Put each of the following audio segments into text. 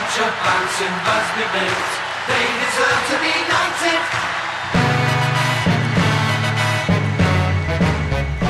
bunch of bouncing Busby Bills. They deserve to be knighted.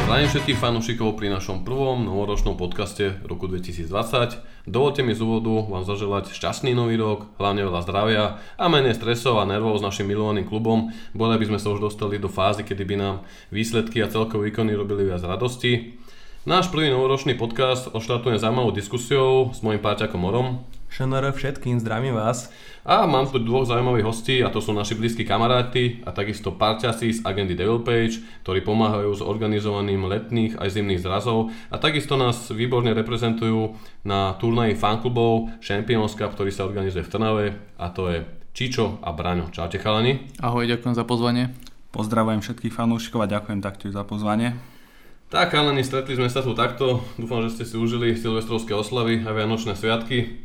Zdravím všetkých fanúšikov pri našom prvom novoročnom podcaste roku 2020. Dovolte mi z úvodu vám zaželať šťastný nový rok, hlavne veľa zdravia a menej stresov a nervov s našim milovaným klubom. Boli by sme sa už dostali do fázy, kedy by nám výsledky a celkové výkony robili viac radosti. Náš prvý novoročný podcast odštartujem zaujímavou diskusiou s mojim páťakom Morom. ŠNR všetkým, zdravím vás. A mám tu dvoch zaujímavých hostí a to sú naši blízki kamaráti a takisto parťasi z agendy Devil Page, ktorí pomáhajú s organizovaním letných aj zimných zrazov a takisto nás výborne reprezentujú na turnaji fanklubov Champions Cup, ktorý sa organizuje v Trnave a to je Čičo a Braňo. Čaute chalani. Ahoj, ďakujem za pozvanie. Pozdravujem všetkých fanúšikov a ďakujem taktiež za pozvanie. Tak chalani, stretli sme sa tu takto. Dúfam, že ste si užili silvestrovské oslavy a vianočné sviatky.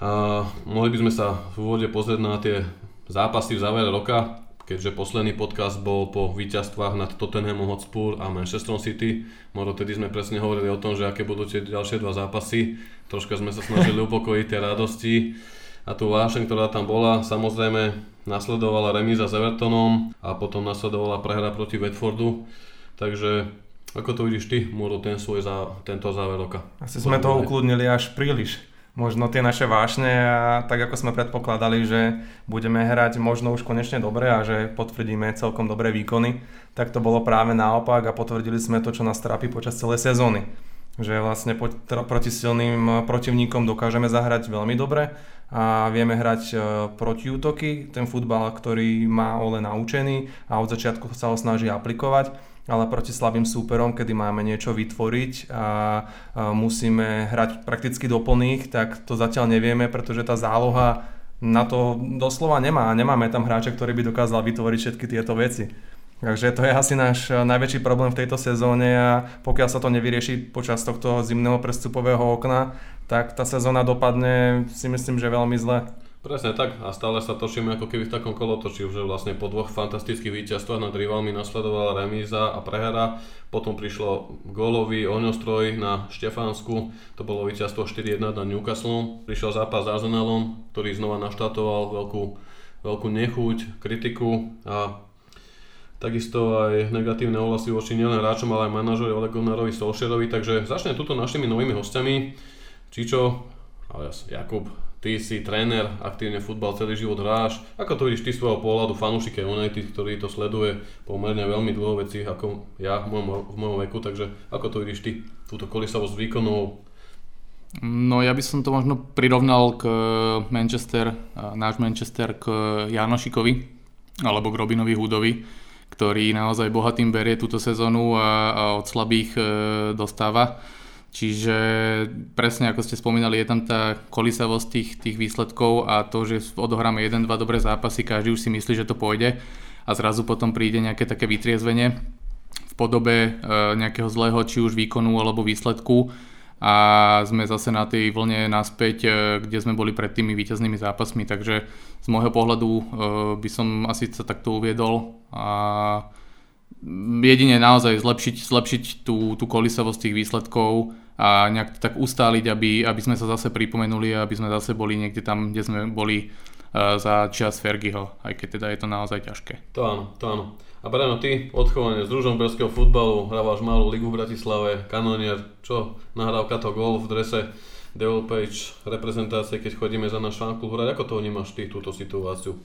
A mohli by sme sa v úvode pozrieť na tie zápasy v závere roka, keďže posledný podcast bol po víťazstvách nad Tottenhamom Hotspur a Manchester City. Moro, tedy sme presne hovorili o tom, že aké budú tie ďalšie dva zápasy. Troška sme sa snažili upokojiť tie radosti a tú vášeň, ktorá tam bola. Samozrejme nasledovala remíza s Evertonom a potom nasledovala prehra proti Watfordu. Takže ako to vidíš ty, Muro, ten svoj za, tento záver roka? Asi sme to ukludnili až príliš možno tie naše vášne a tak ako sme predpokladali, že budeme hrať možno už konečne dobre a že potvrdíme celkom dobré výkony, tak to bolo práve naopak a potvrdili sme to, čo nás trápi počas celej sezóny. Že vlastne po, proti silným protivníkom dokážeme zahrať veľmi dobre a vieme hrať e, protiútoky, ten futbal, ktorý má Ole naučený a od začiatku sa ho snaží aplikovať ale proti slabým súperom, kedy máme niečo vytvoriť a, musíme hrať prakticky do plných, tak to zatiaľ nevieme, pretože tá záloha na to doslova nemá. Nemáme tam hráča, ktorý by dokázal vytvoriť všetky tieto veci. Takže to je asi náš najväčší problém v tejto sezóne a pokiaľ sa to nevyrieši počas tohto zimného prestupového okna, tak tá sezóna dopadne si myslím, že veľmi zle. Presne tak. A stále sa točíme ako keby v takom kolotočí, že vlastne po dvoch fantastických víťazstvách nad rivalmi nasledovala remíza a prehra, potom prišlo gólový ohňostroj na Štefánsku, to bolo víťazstvo 4-1 na Newcastle, prišiel zápas s Arsenalom, ktorý znova naštartoval veľkú, veľkú nechuť, kritiku a takisto aj negatívne ohlasy voči nielen hráčom, ale aj manažovi Ole Gunnarovi takže začne tuto našimi novými hostiami. Čičo, alias Jakub, ty si tréner, aktívne futbal celý život hráš. Ako to vidíš ty svojho pohľadu fanúšika United, ktorý to sleduje pomerne veľmi dlho veci ako ja v mojom, v mojom veku, takže ako to vidíš ty, túto kolisavosť výkonov? No ja by som to možno prirovnal k Manchester, náš Manchester k Janošikovi alebo k Robinovi Hudovi, ktorý naozaj bohatým berie túto sezónu a, a od slabých e, dostáva Čiže presne ako ste spomínali, je tam tá kolisavosť tých, tých výsledkov a to, že odohráme 1-2 dobré zápasy, každý už si myslí, že to pôjde a zrazu potom príde nejaké také vytriezvenie v podobe e, nejakého zlého či už výkonu alebo výsledku. A sme zase na tej vlne naspäť, e, kde sme boli pred tými víťaznými zápasmi, takže z môjho pohľadu e, by som asi sa takto uviedol a jedine naozaj zlepšiť, zlepšiť tú, tú kolisovosť tých výsledkov a nejak tak ustáliť, aby, aby sme sa zase pripomenuli a aby sme zase boli niekde tam, kde sme boli uh, za čas Fergieho, aj keď teda je to naozaj ťažké. To áno, to áno. A Brano, ty, odchovanie z družom futbalu, hrávaš malú ligu v Bratislave, kanonier, čo, nahrávka to gol v drese Devil Page reprezentácie, keď chodíme za náš fanklub hrať, ako to vnímaš ty, túto situáciu?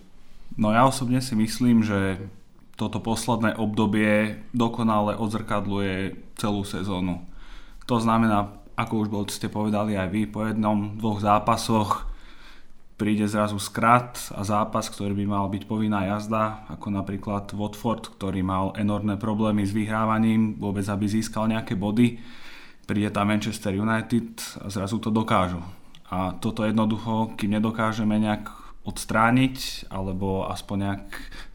No ja osobne si myslím, že toto posledné obdobie dokonale odzrkadluje celú sezónu. To znamená, ako už bol, ste povedali aj vy, po jednom, dvoch zápasoch príde zrazu skrat a zápas, ktorý by mal byť povinná jazda, ako napríklad Watford, ktorý mal enormné problémy s vyhrávaním, vôbec aby získal nejaké body. Príde tam Manchester United a zrazu to dokážu. A toto jednoducho, kým nedokážeme nejak odstrániť alebo aspoň nejak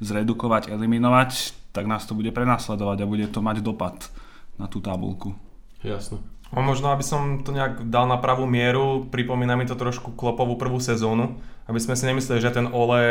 zredukovať, eliminovať, tak nás to bude prenasledovať a bude to mať dopad na tú tabulku. Jasne. A možno, aby som to nejak dal na pravú mieru, pripomína mi to trošku klopovú prvú sezónu, aby sme si nemysleli, že ten Ole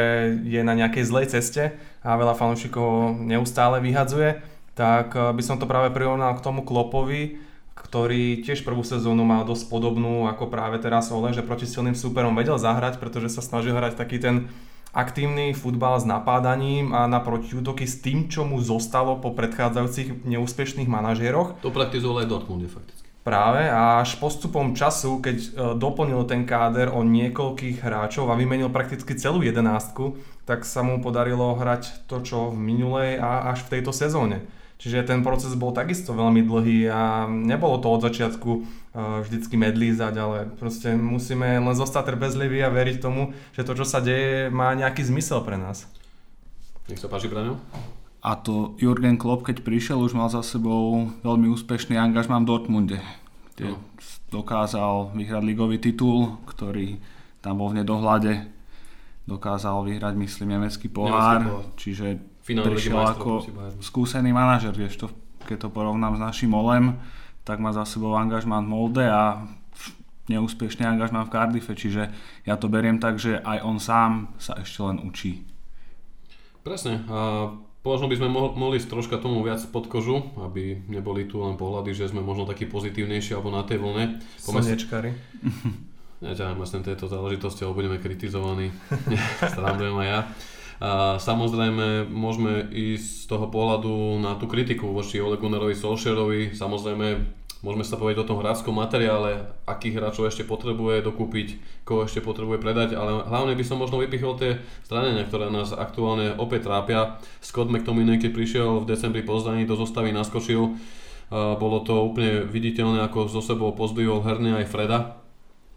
je na nejakej zlej ceste a veľa fanúšikov neustále vyhadzuje, tak eh, by som to práve prirovnal k tomu klopovi, ktorý tiež prvú sezónu mal dosť podobnú ako práve teraz Ole, že proti silným súperom vedel zahrať, pretože sa snažil hrať taký ten aktívny futbal s napádaním a na protiútoky s tým, čo mu zostalo po predchádzajúcich neúspešných manažéroch. To praktizoval aj Dortmund fakticky. Práve a až postupom času, keď e, doplnil ten káder o niekoľkých hráčov a vymenil prakticky celú jedenástku, tak sa mu podarilo hrať to, čo v minulej a až v tejto sezóne. Čiže ten proces bol takisto veľmi dlhý a nebolo to od začiatku uh, vždycky medlízať, ale proste musíme len zostať trpezliví a veriť tomu, že to, čo sa deje, má nejaký zmysel pre nás. Nech sa páči, Braňo. A to Jurgen Klopp, keď prišiel, už mal za sebou veľmi úspešný angažmán v Dortmunde, kde no. dokázal vyhrať ligový titul, ktorý tam bol v nedohľade. Dokázal vyhrať, myslím, nemecký pohár, nemecký pohár. čiže Finále prišiel ako skúsený manažer, vieš to, keď to porovnám s našim Olem, tak má za sebou angažmán v Molde a neúspešný angažmán v Cardiffe, čiže ja to beriem tak, že aj on sám sa ešte len učí. Presne. A možno by sme mohli ísť troška tomu viac pod kožu, aby neboli tu len pohľady, že sme možno takí pozitívnejší alebo na tej vlne. Slnečkári. Neťaháme s tejto záležitosti, alebo budeme kritizovaní. Srandujem aj ja. A samozrejme môžeme ísť z toho pohľadu na tú kritiku voči Ole Gunnarovi Solskjaerovi. Samozrejme môžeme sa povedať o tom hráčskom materiále, akých hráčov ešte potrebuje dokúpiť, koho ešte potrebuje predať, ale hlavne by som možno vypichol tie zranenia, ktoré nás aktuálne opäť trápia. Scott McTominay, keď prišiel v decembri pozdaní do zostavy naskočil, bolo to úplne viditeľné, ako zo sebou pozdvihol herne aj Freda,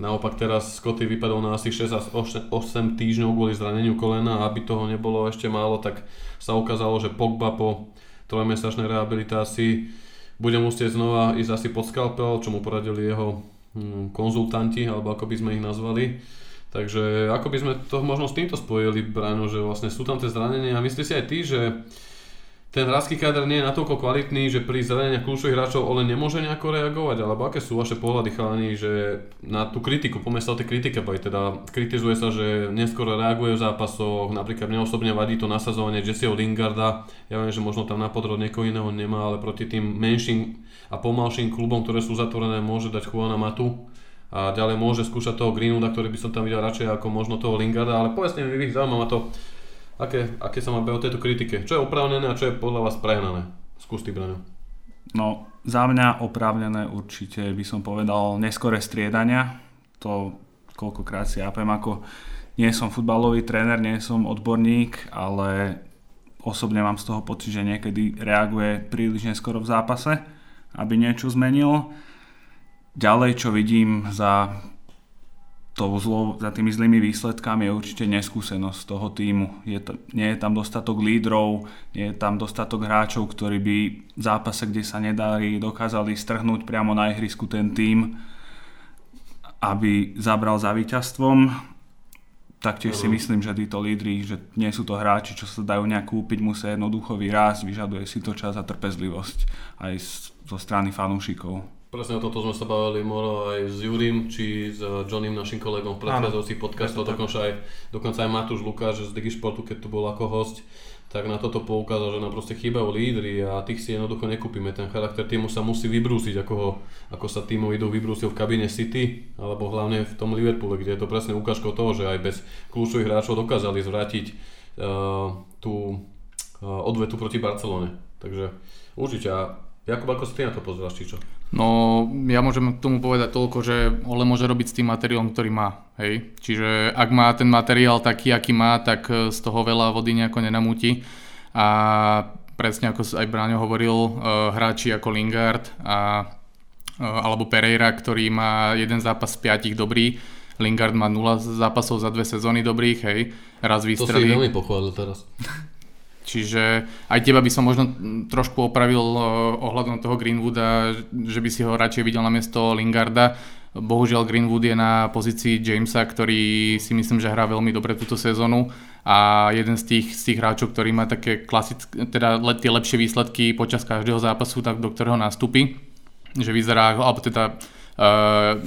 Naopak teraz Scotty vypadol na asi 6 až 8 týždňov kvôli zraneniu kolena a aby toho nebolo ešte málo, tak sa ukázalo, že Pogba po trojmesačnej rehabilitácii bude musieť znova ísť asi pod skalpel, čo mu poradili jeho hm, konzultanti, alebo ako by sme ich nazvali. Takže ako by sme to možno s týmto spojili, Braňo, že vlastne sú tam tie zranenia a myslíš si aj ty, že ten hráčský káder nie je natoľko kvalitný, že pri zranenia kľúčových hráčov ale nemôže nejako reagovať, alebo aké sú vaše pohľady chalani, že na tú kritiku, poďme sa o tej kritike boj, teda kritizuje sa, že neskoro reaguje v zápasoch, napríklad mne osobne vadí to nasazovanie Jesseho Lingarda, ja viem, že možno tam na podrod niekoho iného nemá, ale proti tým menším a pomalším klubom, ktoré sú zatvorené, môže dať Juana Matu, a ďalej môže skúšať toho Greenwooda, ktorý by som tam videl radšej ako možno toho Lingarda, ale povedzte mi vy, zaujíma ma to, Aké, aké sa má o tejto kritike? Čo je oprávnené a čo je podľa vás prehnané? Skús ty, Braňo. No, za mňa oprávnené určite by som povedal neskore striedania. To koľkokrát si ja ako nie som futbalový tréner, nie som odborník, ale osobne mám z toho pocit, že niekedy reaguje príliš neskoro v zápase, aby niečo zmenil. Ďalej, čo vidím za tou zlo, za tými zlými výsledkami je určite neskúsenosť toho týmu. Je to, nie je tam dostatok lídrov, nie je tam dostatok hráčov, ktorí by v zápase, kde sa nedarí, dokázali strhnúť priamo na ihrisku ten tým, aby zabral za víťazstvom. Taktiež si myslím, že títo lídry, že nie sú to hráči, čo sa dajú nejak kúpiť, musia jednoducho vyrásť, vyžaduje si to čas a trpezlivosť aj zo strany fanúšikov. Presne o tomto sme sa bavili Moro aj s Jurim, či s eh, Johnným, našim kolegom v predchádzajúcich podcastov, dokonca aj, dokonca aj Matúš Lukáš z Digisportu, keď tu bol ako host, tak na toto poukázal, že nám proste chýbajú lídry a tých si jednoducho nekúpime. Ten charakter týmu sa musí vybrúsiť, ako, ho, ako sa týmu idú vybrúsil v kabíne City, alebo hlavne v tom Liverpoole, kde je to presne ukážkou toho, že aj bez kľúčových hráčov dokázali zvrátiť uh, tú uh, odvetu proti Barcelone. Takže určite. A Jakub, ako si ty na to pozeráš, či čo? No, ja môžem k tomu povedať toľko, že Ole môže robiť s tým materiálom, ktorý má. Hej? Čiže ak má ten materiál taký, aký má, tak e, z toho veľa vody nejako nenamúti. A presne ako aj Bráňo hovoril, e, hráči ako Lingard a, e, alebo Pereira, ktorý má jeden zápas z piatich dobrý, Lingard má 0 zápasov za dve sezóny dobrých, hej, raz výstrelí. To si veľmi pochválil teraz. Čiže aj teba by som možno trošku opravil eh, ohľadom toho Greenwooda, že by si ho radšej videl na miesto Lingarda. Bohužiaľ Greenwood je na pozícii Jamesa, ktorý si myslím, že hrá veľmi dobre túto sezónu a jeden z tých, z tých hráčov, ktorý má také klasické, teda tie lepšie výsledky počas každého zápasu, tak do ktorého nastúpi, že vyzerá, alebo teda uh,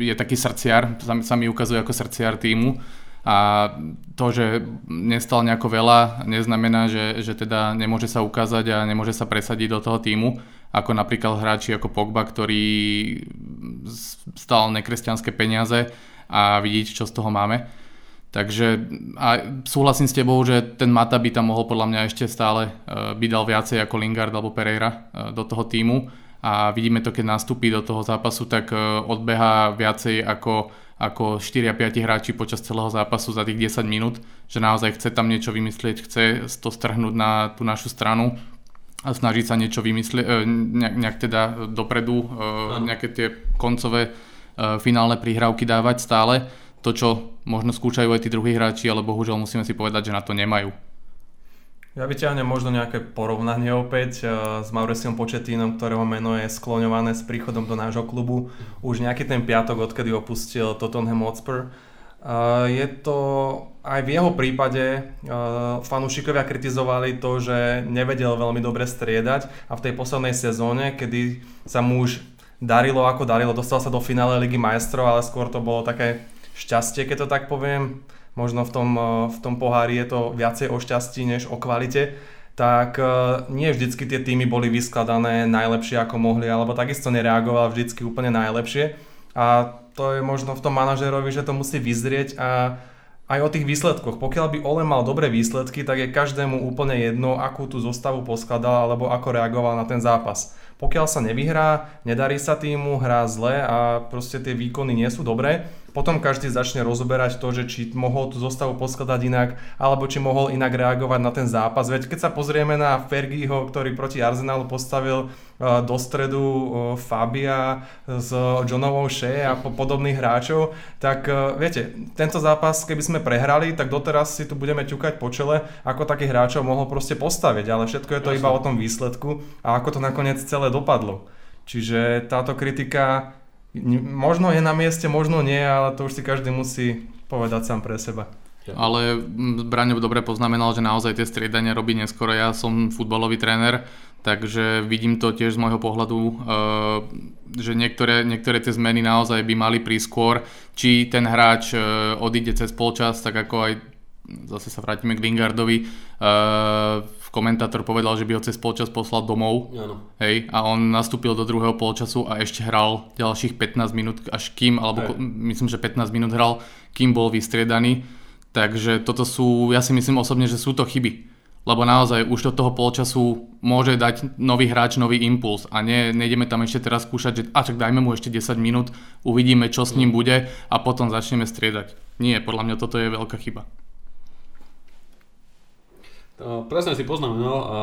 je taký srdciar, sa, sa mi ukazuje ako srdciar týmu a to, že nestal nejako veľa, neznamená, že, že teda nemôže sa ukázať a nemôže sa presadiť do toho týmu, ako napríklad hráči ako Pogba, ktorý stal nekresťanské peniaze a vidíte, čo z toho máme. Takže a súhlasím s tebou, že ten Mata by tam mohol podľa mňa ešte stále uh, byť dal viacej ako Lingard alebo Pereira uh, do toho týmu a vidíme to, keď nastúpi do toho zápasu, tak uh, odbeha viacej ako ako 4 a 5 hráči počas celého zápasu za tých 10 minút, že naozaj chce tam niečo vymyslieť, chce to strhnúť na tú našu stranu a snažiť sa niečo vymyslieť, e, nejak, nejak teda dopredu. E, nejaké tie koncové e, finálne prihrávky dávať stále. To, čo možno skúšajú aj tí druhí hráči, ale bohužiaľ musíme si povedať, že na to nemajú. Ja vyťahnem možno nejaké porovnanie opäť uh, s Mauriciom Početínom, ktorého meno je skloňované s príchodom do nášho klubu. Už nejaký ten piatok, odkedy opustil Tottenham Hotspur. Uh, je to aj v jeho prípade uh, fanúšikovia kritizovali to, že nevedel veľmi dobre striedať a v tej poslednej sezóne, kedy sa mu už darilo ako darilo, dostal sa do finále Ligy majstrov, ale skôr to bolo také šťastie, keď to tak poviem možno v tom, eh, v tom pohári je to viacej o šťastí než o kvalite, tak eh, nie vždycky tie týmy boli vyskladané najlepšie ako mohli, alebo takisto nereagoval vždycky úplne najlepšie. A to je možno v tom manažerovi, že to musí vyzrieť a aj o tých výsledkoch. Pokiaľ by Ole mal dobré výsledky, tak je každému úplne jedno, akú tú zostavu poskladal alebo ako reagoval na ten zápas. Pokiaľ sa nevyhrá, nedarí sa týmu, hrá zle a proste tie výkony nie sú dobré, potom každý začne rozoberať to, že či mohol tú zostavu poskladať inak, alebo či mohol inak reagovať na ten zápas. Veď keď sa pozrieme na Fergieho, ktorý proti Arsenalu postavil do stredu e, Fabia s Johnovou Shea a podobných hráčov, tak e, viete, tento zápas, keby sme prehrali, tak doteraz si tu budeme ťukať po čele, ako takých hráčov mohol proste postaviť, ale všetko je to Jasne. iba o tom výsledku a ako to nakoniec celé dopadlo. Čiže táto kritika možno je na mieste, možno nie, ale to už si každý musí povedať sám pre seba. Ale Braňo dobre poznamenal, že naozaj tie striedania robí neskoro. Ja som futbalový tréner, takže vidím to tiež z môjho pohľadu, eh, že niektoré, niektoré tie zmeny naozaj by mali prísť skôr. Či ten hráč eh, odíde cez polčas, tak ako aj zase sa vrátime k Lingardovi, uh, komentátor povedal, že by ho cez polčas poslal domov. Ano. Hej, a on nastúpil do druhého polčasu a ešte hral ďalších 15 minút, až kým, alebo Hej. myslím, že 15 minút hral, kým bol vystriedaný. Takže toto sú, ja si myslím osobne, že sú to chyby. Lebo naozaj už do toho polčasu môže dať nový hráč nový impuls a ne, nejdeme tam ešte teraz skúšať, že a čak dajme mu ešte 10 minút, uvidíme čo s ním bude a potom začneme striedať. Nie, podľa mňa toto je veľká chyba. Presne si poznamenal a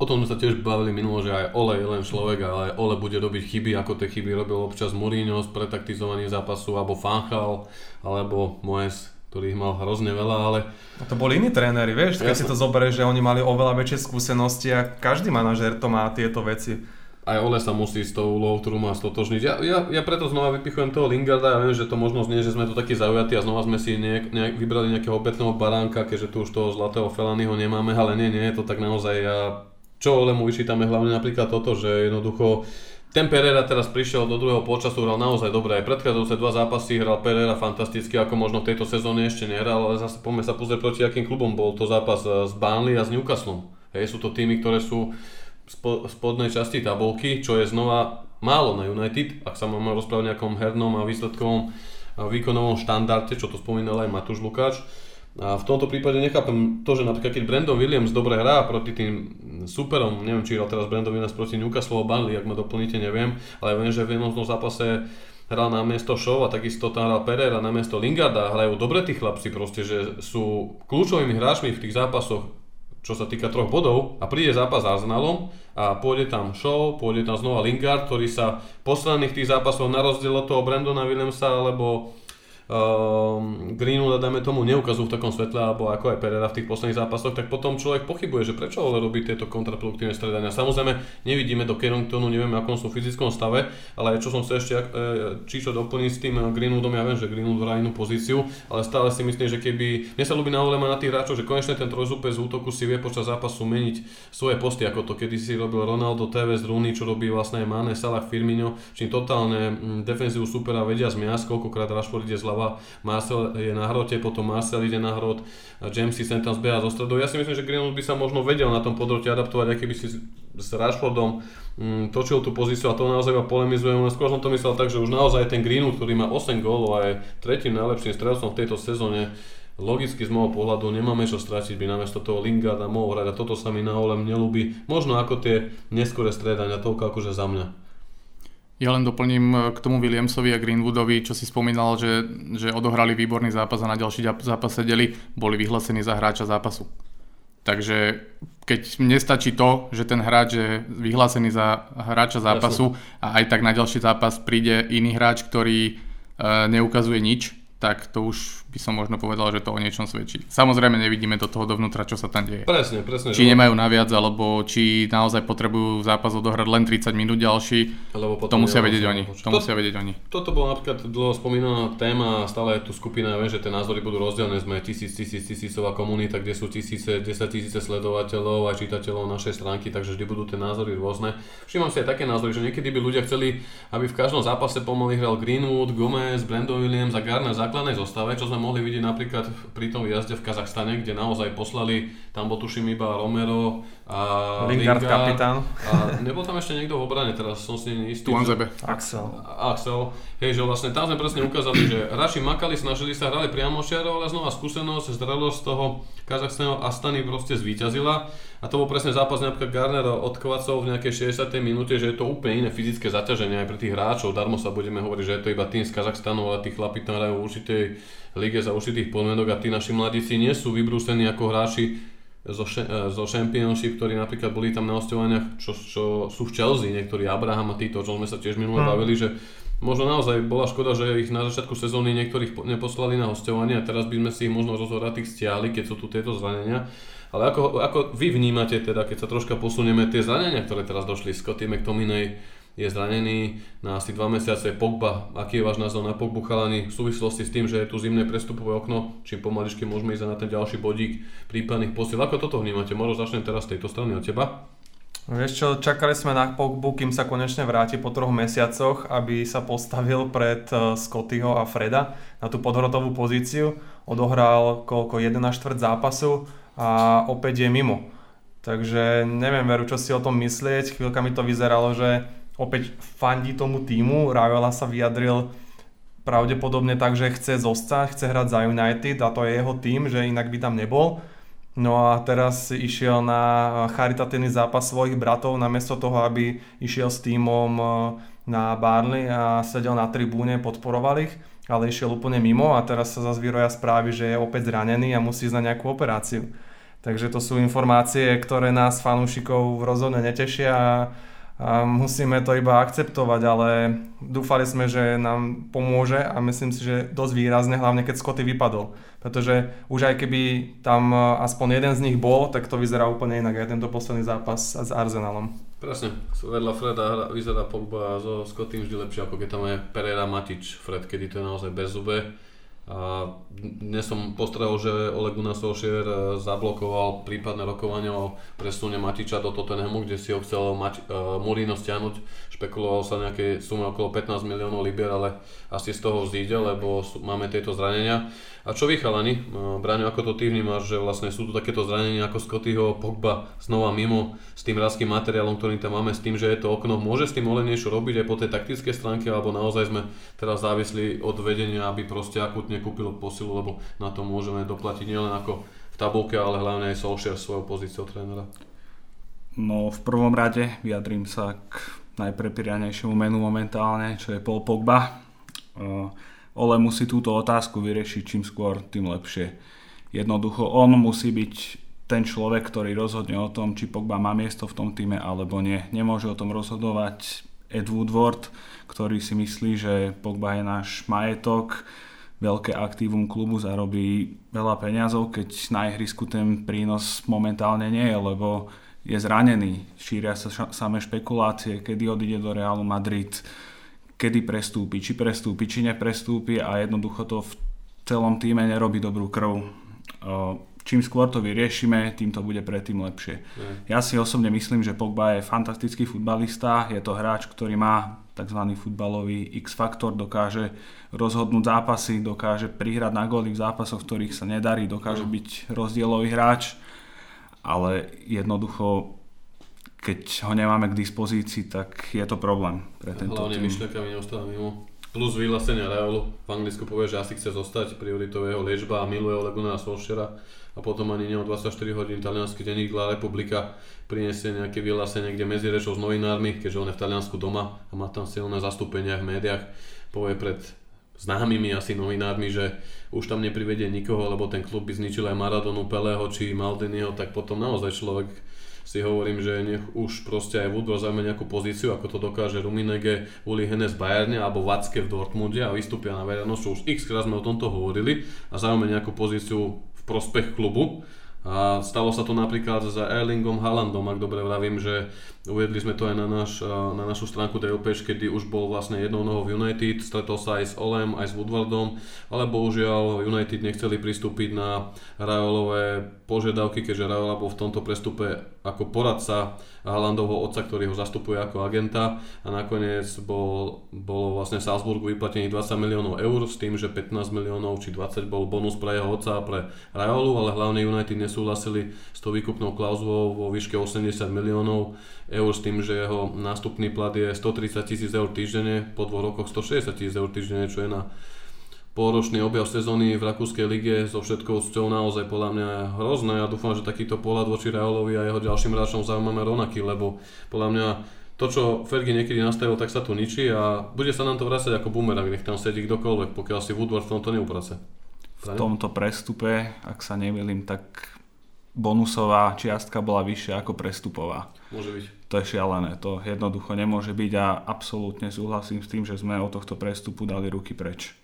o tom sme sa tiež bavili minulo, že aj Ole je len človek, ale Ole bude robiť chyby, ako tie chyby robil občas Mourinho z pretaktizovaní zápasu, alebo Fanchal, alebo Moes, ktorých mal hrozne veľa, ale... A to boli iní tréneri, vieš, keď Jasne. si to zoberieš, že oni mali oveľa väčšie skúsenosti a každý manažér to má tieto veci aj Ole sa musí s tou úlohou, ktorú má stotožniť. Ja, ja, ja preto znova vypichujem toho Lingarda, ja viem, že to možno znie, že sme tu takí zaujatí a znova sme si nejak, nejak vybrali nejakého obetného baránka, keďže tu už toho zlatého Felanyho nemáme, ale nie, nie to tak naozaj. Ja, čo Ole mu vyčítame hlavne napríklad toto, že jednoducho ten Pereira teraz prišiel do druhého počasu, hral naozaj dobre. Aj predchádzajúce dva zápasy hral Pereira fantasticky, ako možno v tejto sezóne ešte nehral, ale zase poďme sa pozrieť proti akým klubom bol to zápas s Burnley a s Newcastlom. Hej, sú to týmy, ktoré sú spodnej časti tabulky, čo je znova málo na United, ak sa máme rozprávať o nejakom hernom a výsledkovom a výkonovom štandarde, čo to spomínal aj Matúš Lukáč. A v tomto prípade nechápem to, že napríklad keď Brandon Williams dobre hrá proti tým superom, neviem či hral teraz Brandon Williams proti Newcastle Burnley, ak ma doplníte, neviem, ale viem, že v jednom zápase hral na miesto Show a takisto tam hral Pereira na miesto Lingarda, hrajú dobre tí chlapci proste, že sú kľúčovými hráčmi v tých zápasoch čo sa týka troch bodov a príde zápas s Arsenalom a pôjde tam Show, pôjde tam znova Lingard, ktorý sa posledných tých zápasov na rozdiel od toho Brandona Williamsa alebo uh, Greenwooda, dajme tomu, neukazujú v takom svetle, alebo ako aj Pereira v tých posledných zápasoch, tak potom človek pochybuje, že prečo ale robí tieto kontraproduktívne stredania. Samozrejme, nevidíme do Carringtonu, nevieme, akom sú v fyzickom stave, ale čo som sa ešte, či čo doplniť s tým Greenwoodom, ja viem, že Greenwood hrá inú pozíciu, ale stále si myslím, že keby, mne sa ľúbi na na tých hráčov, že konečne ten trojzúpec z útoku si vie počas zápasu meniť svoje posty, ako to kedy si robil Ronaldo, TV z Rooney, čo robí vlastne aj Mane, Salah, Firmino, či totálne mm, defenzívu supera vedia zmiasť, koľkokrát Rashford ide zľava dáva. Marcel je na hrote, potom Marcel ide na hrot, James si sem tam zbeha zo stredov. Ja si myslím, že Greenwood by sa možno vedel na tom podrote adaptovať, aký by si s Rashfordom mm, točil tú pozíciu a to naozaj iba polemizujem, len skôr som to myslel tak, že už naozaj ten Greenwood, ktorý má 8 gólov a je tretím najlepším strelcom v tejto sezóne, logicky z môjho pohľadu nemáme čo stratiť, by namiesto toho Lingarda mohol hrať a toto sa mi na Olem nelúbi. Možno ako tie neskore stredania, toľko akože za mňa. Ja len doplním eh, k tomu Williamsovi a Greenwoodovi, čo si spomínal, že, že odohrali výborný zápas a na ďalší zápas sedeli, boli vyhlásení za hráča zápasu. Takže keď nestačí to, že ten hráč je vyhlásený za hráča zápasu Jasne. a aj tak na ďalší zápas príde iný hráč, ktorý e, neukazuje nič, tak to už by som možno povedal, že to o niečom svedčí. Samozrejme nevidíme do toho dovnútra, čo sa tam deje. Presne, presne. Či nemajú naviac, alebo či naozaj potrebujú zápas odohrať len 30 minút ďalší, Lebo to musia vedieť oni. To, to musia vedieť oni. Toto bola napríklad dlho spomínaná téma, stále je tu skupina, viem, že tie názory budú rozdelené, sme tisíc, tisíc, tisícová komunita, kde sú tisíce, 10 tisíce sledovateľov a čitateľov našej stránky, takže vždy budú tie názory rôzne. Všimám si aj také názory, že niekedy by ľudia chceli, aby v každom zápase pomaly hral Greenwood, Gomez, Brandon Williams a Garner v základnej zostave, čo sme mohli vidieť napríklad pri tom jazde v Kazachstane, kde naozaj poslali, tam bol tuším iba Romero a Lingard, Lingard kapitán. A nebol tam ešte niekto v obrane, teraz som si istý. Tuanzebe. Axel. Axel. Hej, že vlastne tam sme presne ukázali, že Raši makali, snažili sa, hrali priamo šiarov, ale znova skúsenosť, zrelosť toho Kazachstaného Astany proste zvíťazila. A to bol presne zápas napríklad Garner od Kvacov v nejakej 60. minúte, že je to úplne iné fyzické zaťaženie aj pre tých hráčov. Darmo sa budeme hovoriť, že je to iba tým z Kazachstanu, ale tí chlapi tam hrajú určitej lige za určitých podmienok a tí naši mladíci nie sú vybrúsení ako hráči zo, e, zo Championship, ktorí napríklad boli tam na hostovaniach, čo, čo sú v Chelsea, niektorí Abraham a títo, čo sme sa tiež minule hmm. bavili, že možno naozaj bola škoda, že ich na začiatku sezóny niektorých neposlali na hostovanie a teraz by sme si ich možno rozhodratých stiahli, keď sú tu tieto zranenia. Ale ako, ako vy vnímate teda, keď sa troška posunieme, tie zranenia, ktoré teraz došli, Scotty McTominay, je zranený na asi 2 mesiace. Pogba, aký je váš názor na Pogbu chalani v súvislosti s tým, že je tu zimné prestupové okno, či pomaličky môžeme ísť na ten ďalší bodík prípadných posiel. Ako toto vnímate? Možno začnem teraz z tejto strany od teba. Vieš čo, čakali sme na Pogbu, kým sa konečne vráti po troch mesiacoch, aby sa postavil pred eh, Scottyho a Freda na tú podhrotovú pozíciu. Odohral koľko, 1 čtvrt zápasu a opäť je mimo. Takže neviem veru, čo si o tom myslieť. Chvíľka mi to vyzeralo, že opäť fandí tomu týmu. Rajola sa vyjadril pravdepodobne tak, že chce zostať, chce hrať za United a to je jeho tým, že inak by tam nebol. No a teraz išiel na charitatívny zápas svojich bratov namiesto toho, aby išiel s týmom e, na Barley a sedel na tribúne, podporoval ich, ale išiel úplne mimo a teraz sa zase vyroja správy, že je opäť zranený a musí ísť na nejakú operáciu. Takže to sú informácie, ktoré nás fanúšikov rozhodne netešia a a musíme to iba akceptovať, ale dúfali sme, že nám pomôže a myslím si, že dosť výrazne, hlavne keď Scotty vypadol. Pretože už aj keby tam aspoň jeden z nich bol, tak to vyzerá úplne inak aj tento posledný zápas s Arsenalom. Presne, vedľa Freda vyzerá Pogba so Scottym vždy lepšie, ako keď tam je Pereira Matič, Fred, kedy to je naozaj bez zube a dnes som postrehol, že Ole Gunnar Solskjaer e, zablokoval prípadné rokovanie o presune Matiča do Tottenhamu, kde si ho chcel Mati, uh, Mourinho stiahnuť. Špekuloval sa nejaké sumy okolo 15 miliónov libier, ale asi z toho vzíde, lebo sú, máme tieto zranenia. A čo vy chalani? Braňo, ako to ty vnímaš, že vlastne sú tu takéto zranenia ako Scottyho, Pogba znova mimo s tým rázkým materiálom, ktorý tam máme, s tým, že je to okno. Môže s tým Ole niečo robiť aj po tej taktickej stránke, alebo naozaj sme teraz závislí od vedenia, aby proste akutne kúpilo posilu, lebo na to môžeme doplatiť nielen ako v tabulke, ale hlavne aj Solskjaer svojou pozíciou trénera. No v prvom rade vyjadrím sa k najprepíranejšiemu menu momentálne, čo je Paul Pogba. Ole musí túto otázku vyriešiť čím skôr, tým lepšie. Jednoducho on musí byť ten človek, ktorý rozhodne o tom, či Pogba má miesto v tom týme alebo nie. Nemôže o tom rozhodovať Ed Woodward, ktorý si myslí, že Pogba je náš majetok, veľké aktívum klubu zarobí veľa peňazov, keď na ihrisku ten prínos momentálne nie je, lebo je zranený. Šíria sa samé špekulácie, kedy odíde do Realu Madrid, kedy prestúpi, či prestúpi, či neprestúpi a jednoducho to v celom týme nerobí dobrú krv. Čím skôr to vyriešime, tým to bude predtým lepšie. Ja si osobne myslím, že Pogba je fantastický futbalista, je to hráč, ktorý má tzv. futbalový X-faktor, dokáže rozhodnúť zápasy, dokáže prihrať na góly v zápasoch, v ktorých sa nedarí, dokáže Mm. byť rozdielový hráč, ale jednoducho keď ho nemáme k dispozícii, tak je to problém pre tento Hlavne tým. myšlenkami neostáva mimo. Plus vyhlásenia Reolu. V Anglicku povie, že asi chce zostať, prioritou je jeho liečba a miluje Ole Gunnara Solskjaera a potom ani o 24 hodín talianský denník La Republika priniesie nejaké vyhlásenie, kde medzi rečou s novinármi, keďže on je v Taliansku doma a má tam silné zastúpenia v médiách, povie pred známymi asi novinármi, že už tam neprivedie nikoho, lebo ten klub by zničil aj Maradonu, Pelého či Maldiniho, tak potom naozaj človek si hovorím, že nech už proste aj Woodward zaujíma nejakú pozíciu, ako to dokáže Ruminege, Uli Hennes v Bayerne alebo Vacke v Dortmunde a vystúpia na verejnosť, už x krát sme o tomto hovorili a zaujme nejakú pozíciu v prospech klubu. A stalo sa to napríklad za Erlingom Haalandom, ak dobre vravím, že uvedli sme to aj na, náš, na našu stránku DLP, kedy už bol vlastne jednou nohou v United, stretol sa aj s Olem, aj s Woodwardom, ale bohužiaľ United nechceli pristúpiť na Rajolové požiadavky, keďže Rajola bol v tomto prestupe ako poradca Haalandovho otca, ktorý ho zastupuje ako agenta. A nakoniec bol, bolo vlastne Salzburgu vyplatených 20 miliónov eur s tým, že 15 miliónov či 20 bol bonus pre jeho otca a pre Rajolu, ale hlavne United nesúhlasili s tou výkupnou klauzulou vo výške 80 miliónov eur s tým, že jeho nástupný plat je 130 tisíc eur týždenne, po dvoch rokoch 160 tisíc eur týždenne, čo je na pôročný objav sezóny v Rakúskej lige so všetkou cťou naozaj podľa mňa hrozné. Ja dúfam, že takýto pohľad voči Realovi a jeho ďalším hráčom zaujímame rovnaký, lebo podľa mňa to, čo Fergie niekedy nastavil, tak sa tu ničí a bude sa nám to vrácať ako bumerang, nech tam sedí kdokoľvek, pokiaľ si Woodward v tomto neuprace. V tomto prestupe, ak sa nemýlim, tak bonusová čiastka bola vyššia ako prestupová. Môže byť. To je šialené, to jednoducho nemôže byť a absolútne súhlasím s tým, že sme od tohto prestupu dali ruky preč.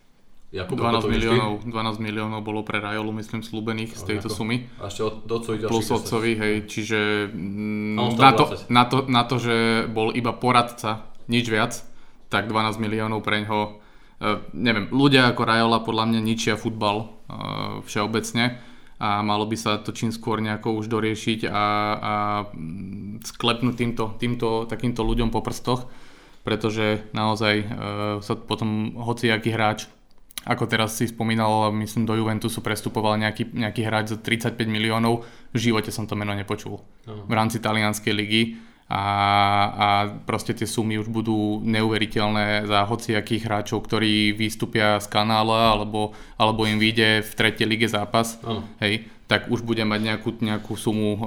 Jakub, 12 ako to vidíš ty? miliónov, 12 miliónov bolo pre Rajolu, myslím, slúbených z tejto sumy. A ešte od Docovi ďalších Plus 10. otcovi, hej, čiže mm, na, to, 20. na, to, na to, že bol iba poradca, nič viac, tak 12 miliónov pre ňoho. E, neviem, ľudia ako Rajola podľa mňa ničia futbal e, všeobecne a malo by sa to čím skôr nejako už doriešiť a, a mm, sklepnúť týmto, týmto takýmto ľuďom po prstoch, pretože naozaj e, sa potom hociaký hráč ako teraz si spomínal, myslím do Juventusu prestupoval nejaký, nejaký hráč za 35 miliónov, v živote som to meno nepočul Áno. v rámci talianskej ligy a, a proste tie sumy už budú neuveriteľné za hociakých hráčov, ktorí vystúpia z kanála alebo, alebo im vyjde v tretej lige zápas, Áno. hej, tak už bude mať nejakú, nejakú sumu e,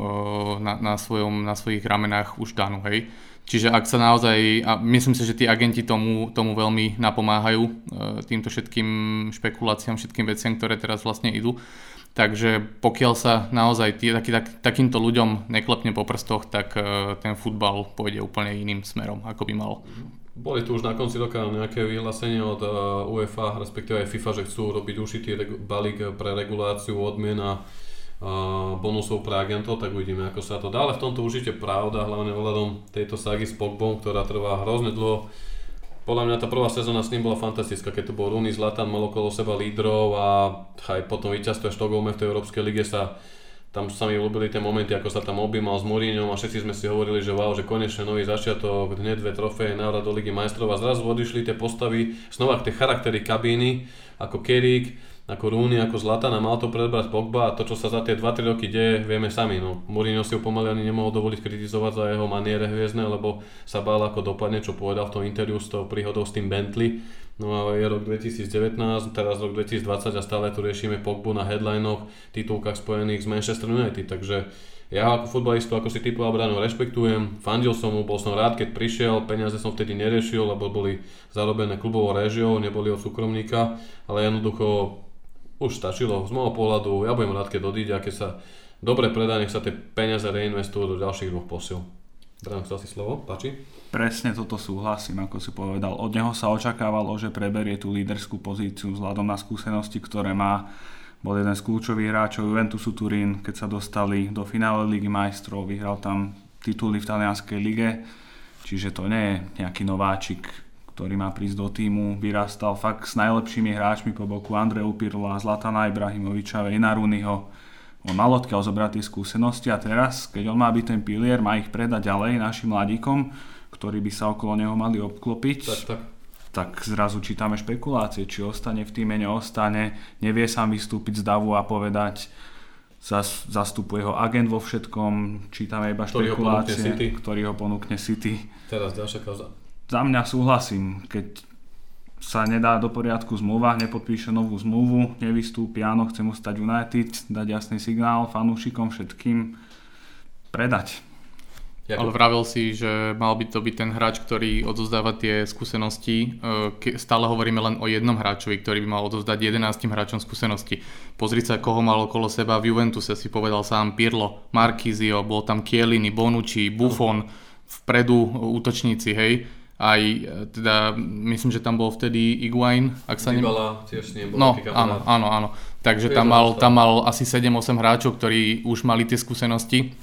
na, na, svojom, na svojich ramenách už danú, hej. Čiže ak sa naozaj, a myslím si, že tí agenti tomu, tomu veľmi napomáhajú, e, týmto všetkým špekuláciám, všetkým veciam, ktoré teraz vlastne idú. Takže pokiaľ sa naozaj tý, taký, tak, takýmto ľuďom neklepne po prstoch, tak e, ten futbal pôjde úplne iným smerom, ako by mal. Boli tu už na konci roka nejaké vyhlásenie od uh, UEFA, respektíve aj FIFA, že chcú robiť ušitý balík pre reguláciu odmien a uh, bonusov pre agentov, tak uvidíme, ako sa to dá. Ale v tomto určite pravda, hlavne ohľadom tejto sagy s Pogbom, ktorá trvá hrozne dlho. Podľa mňa tá prvá sezóna s ním bola fantastická, keď to bol Rooney, Zlatan, mal okolo seba lídrov a aj potom víťazstvo v Štokholme v tej Európskej lige sa tam sa mi ľúbili tie momenty, ako sa tam objímal s Mourinhom a všetci sme si hovorili, že wow, že konečne nový začiatok, hneď dve trofeje, návrat do Ligy majstrov a zrazu odišli tie postavy, znova tie charaktery kabíny, ako Kerik, ako Rooney, ako Zlatan a mal to prebrať Pogba a to, čo sa za tie 2-3 roky deje, vieme sami. No. Mourinho si ho pomaly ani nemohol dovoliť kritizovať za jeho maniere hviezdne, lebo sa bál ako dopadne, čo povedal v tom interviu s tou príhodou s tým Bentley. No a je rok 2019, teraz rok 2020 a stále tu riešime Pogbu na headlinoch, titulkách spojených s Manchester United, takže ja ako futbalistu, ako si typoval bránu, rešpektujem, fandil som mu, bol som rád, keď prišiel, peniaze som vtedy neriešil, lebo boli zarobené klubovou réžiou, neboli od súkromníka, ale jednoducho už stačilo z môjho pohľadu, ja budem rád, keď odíde a keď sa dobre predá, nech sa tie peniaze reinvestujú do ďalších dvoch posil. Brano, chcel si slovo? Páči? Presne toto súhlasím, ako si povedal. Od neho sa očakávalo, že preberie tú líderskú pozíciu vzhľadom na skúsenosti, ktoré má. Bol jeden z kľúčových hráčov Juventusu Turín, keď sa dostali do finále Ligy majstrov, vyhral tam tituly v talianskej lige, čiže to nie je nejaký nováčik, ktorý má prísť do týmu. Vyrastal fakt s najlepšími hráčmi po boku Andreju Pirla, Zlatana Ibrahimoviča, Vejna Runiho. On mal odkiaľ zobrať tie skúsenosti a teraz, keď on má byť ten pilier, má ich predať ďalej našim mladíkom, ktorí by sa okolo neho mali obklopiť, Tak, tak. tak zrazu čítame špekulácie, či ostane v týme, neostane, nevie sám vystúpiť z davu a povedať, zas, zastupuje ho agent vo všetkom, čítame iba Ktorý ho ponúkne špekulácie, City. ktorý ho ponúkne City. Teraz ďalšia kauza. Za mňa súhlasím, keď sa nedá do poriadku zmluva, nepodpíše novú zmluvu, nevystúpi, áno, chce mu stať United, dať jasný signál fanúšikom všetkým, predať. Ale Jakub, vravel si, že mal by to byť ten hráč, ktorý odozdáva tie skúsenosti. E, Stále hovoríme len o jednom hráčovi, ktorý by mal odozdať 11 hráčom skúsenosti. Pozri sa, koho mal okolo seba v Juventuse, si povedal sám Pirlo, Markizio, bol tam Chiellini, Bonucci, Buffon, vpredu útočníci, hej. Aj e, teda, myslím, že tam bol vtedy Iguain, ak sa ne... Dybala tiež nie bol No, áno, áno, áno. Takže tam mal, tam mal asi 7-8 hráčov, ktorí už mali tie skúsenosti,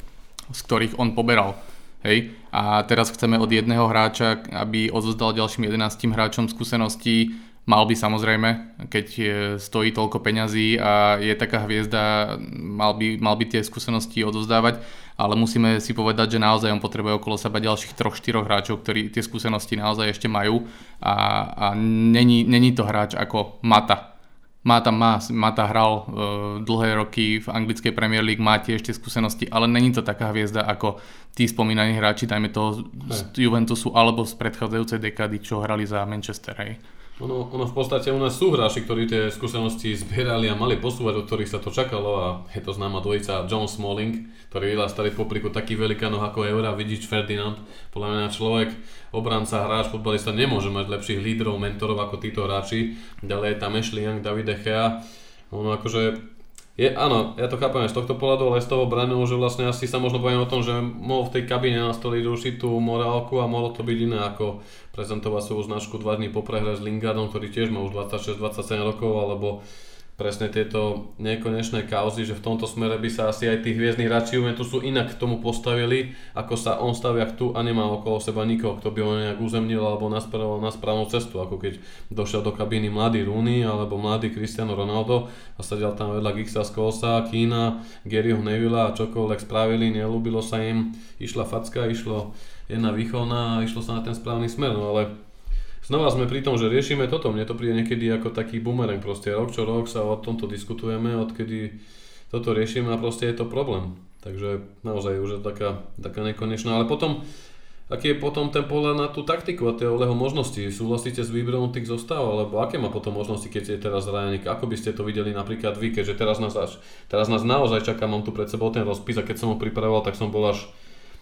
z ktorých on poberal. Hej? A teraz chceme od jedného hráča, aby odozdal ďalším 11 hráčom skúsenosti. Mal by samozrejme, keď e, stojí toľko peňazí a je taká hviezda, mal by, mal by tie skúsenosti odozdávať, ale musíme si povedať, že naozaj on potrebuje okolo seba ďalších 3-4 hráčov, ktorí tie skúsenosti naozaj ešte majú. A, a není, není to hráč ako Mata, Mata má, Mata hral e, dlhé roky v anglickej Premier League, má tiež tie skúsenosti, ale není to taká hviezda ako tí spomínaní hráči, dajme toho z Juventusu alebo z predchádzajúcej dekády, čo hrali za Manchester, hej. Ono, ono v podstate u nás sú hráči, ktorí tie skúsenosti zbierali a mali posúvať, od ktorých sa to čakalo a je to známa dvojica John Smalling, ktorý vyrastali v popliku takých velikánov ako Eura, Vidič, Ferdinand. Podľa mňa človek, obranca, hráč, futbalista nemôže mať lepších lídrov, mentorov ako títo hráči. Ďalej je tam Ashley Young, David Gea. Ono akože je, áno, ja to chápem z tohto pohľadu, ale z toho branu, že vlastne asi sa možno bavíme o tom, že mohol v tej kabíne nastoliť určitú morálku a mohlo to byť iné ako prezentovať svoju značku dva dní po prehre s Lingardom, ktorý tiež má už 26-27 rokov, alebo presne tieto nekonečné kauzy, že v tomto smere by sa asi aj tí hviezdni hráči Juventusu inak k tomu postavili, ako sa on stavia tu a nemá okolo seba nikoho, kto by ho nejak uzemnil alebo naspravoval na správnu cestu, ako keď došiel do kabíny mladý Rooney alebo mladý Cristiano Ronaldo a sedel tam vedľa Giggsa Skolsa, Kína, Garyho Nevilla a čokoľvek spravili, nelúbilo sa im, išla facka, išlo jedna výchovná a išlo sa na ten správny smer, no ale Znova sme pri tom, že riešime toto, mne to príde niekedy ako taký boomerang proste, rok čo rok sa o tomto diskutujeme, odkedy toto riešime a proste je to problém. Takže naozaj už je taká, taká nekonečná, ale potom, aký je potom ten pohľad na tú taktiku a tie Oleho možnosti? Súhlasíte s výberom tých zostav, alebo aké má potom možnosti, keď je teraz zranený? Ako by ste to videli napríklad vy, keďže teraz nás, až, teraz nás naozaj čaká, mám tu pred sebou ten rozpis a keď som ho pripravoval, tak som bol až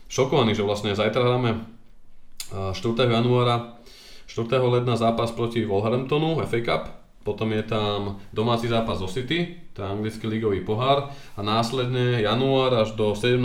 šokovaný, že vlastne zajtra hráme a 4. januára 4. ledna zápas proti Wolverhamptonu, FA Cup, potom je tam domáci zápas zo City, to je anglický ligový pohár a následne január až do 17.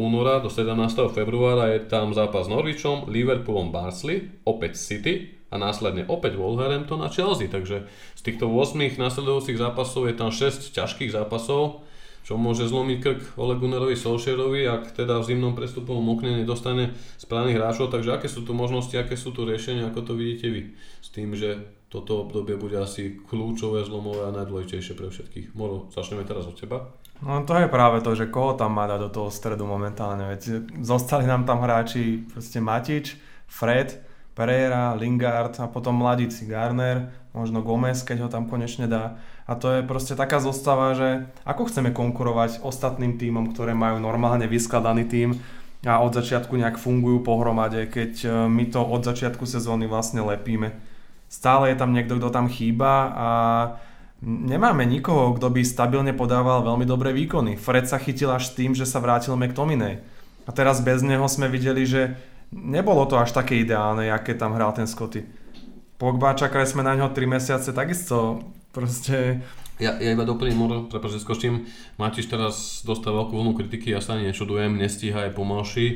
února, do 17. februára je tam zápas s Norwichom, Liverpoolom, Barnsley, opäť City a následne opäť Wolverhampton a Chelsea, takže z týchto 8 nasledujúcich zápasov je tam 6 ťažkých zápasov, čo môže zlomiť krk Ole Gunnarovi Solskjaerovi, ak teda v zimnom prestupovom okne nedostane správnych hráčov, takže aké sú tu možnosti, aké sú tu riešenia, ako to vidíte vy, s tým, že toto obdobie bude asi kľúčové, zlomové a najdôležitejšie pre všetkých. Moro, začneme teraz od teba. No to je práve to, že koho tam má dať do toho stredu momentálne, veď zostali nám tam hráči proste Matič, Fred, Pereira, Lingard a potom mladíci Garner, možno Gomez, keď ho tam konečne dá. A to je proste taká zostava, že ako chceme konkurovať ostatným týmom, ktoré majú normálne vyskladaný tým a od začiatku nejak fungujú pohromade, keď e, my to od začiatku sezóny vlastne lepíme. Stále je tam niekto, kto tam chýba a nemáme nikoho, kto by stabilne podával veľmi dobré výkony. Fred sa chytil až tým, že sa vrátil McTominay. A teraz bez neho sme videli, že nebolo to až také ideálne, aké tam hral ten Scotty. Pogba, čakali sme na ňo 3 mesiace, takisto proste Ja, ja iba doplním, Moro, prepáč, skočím. Matiš teraz dostal veľkú vlnu kritiky, ja sa ani nečudujem, nestíha, je pomalší,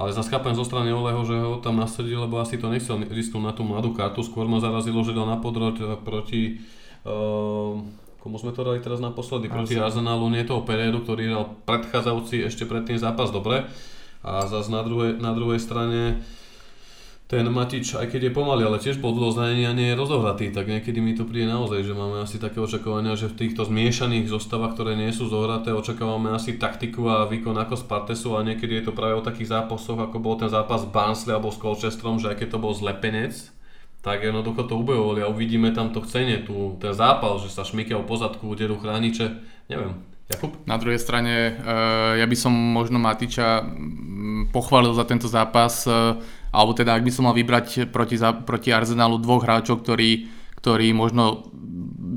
ale zase chápem zo strany Oleho, že ho tam nasadil, lebo asi to nechcel risknúť na tú mladú kartu, skôr ma zarazilo, že dal na podroť eh, proti uh, komu sme to dali teraz naposledy, proti Arsenalu, nie toho Pereiru, ktorý hral predchádzajúci ešte predtým zápas dobre. A zase na druhej, na druhej strane ten Matič, aj keď je pomalý, ale tiež bol dlho zranený a nie je rozohratý, tak niekedy mi to príde naozaj, že máme asi také očakávania, že v týchto zmiešaných zostavách, ktoré nie sú zohraté, očakávame asi taktiku a výkon ako Spartesu a niekedy je to práve o takých zápasoch, ako bol ten zápas Barnsley alebo s Colchesterom, že aj keď to bol zlepenec, tak jednoducho to ubojovali a uvidíme tam to chcenie, tu, ten zápal, že sa šmykia o pozadku, deru chrániče, neviem. Jakub? Na druhej strane, uh, ja by som možno Matiča mm, pochválil za tento zápas, uh, alebo teda ak by som mal vybrať proti, proti Arsenalu dvoch hráčov, ktorí, ktorí možno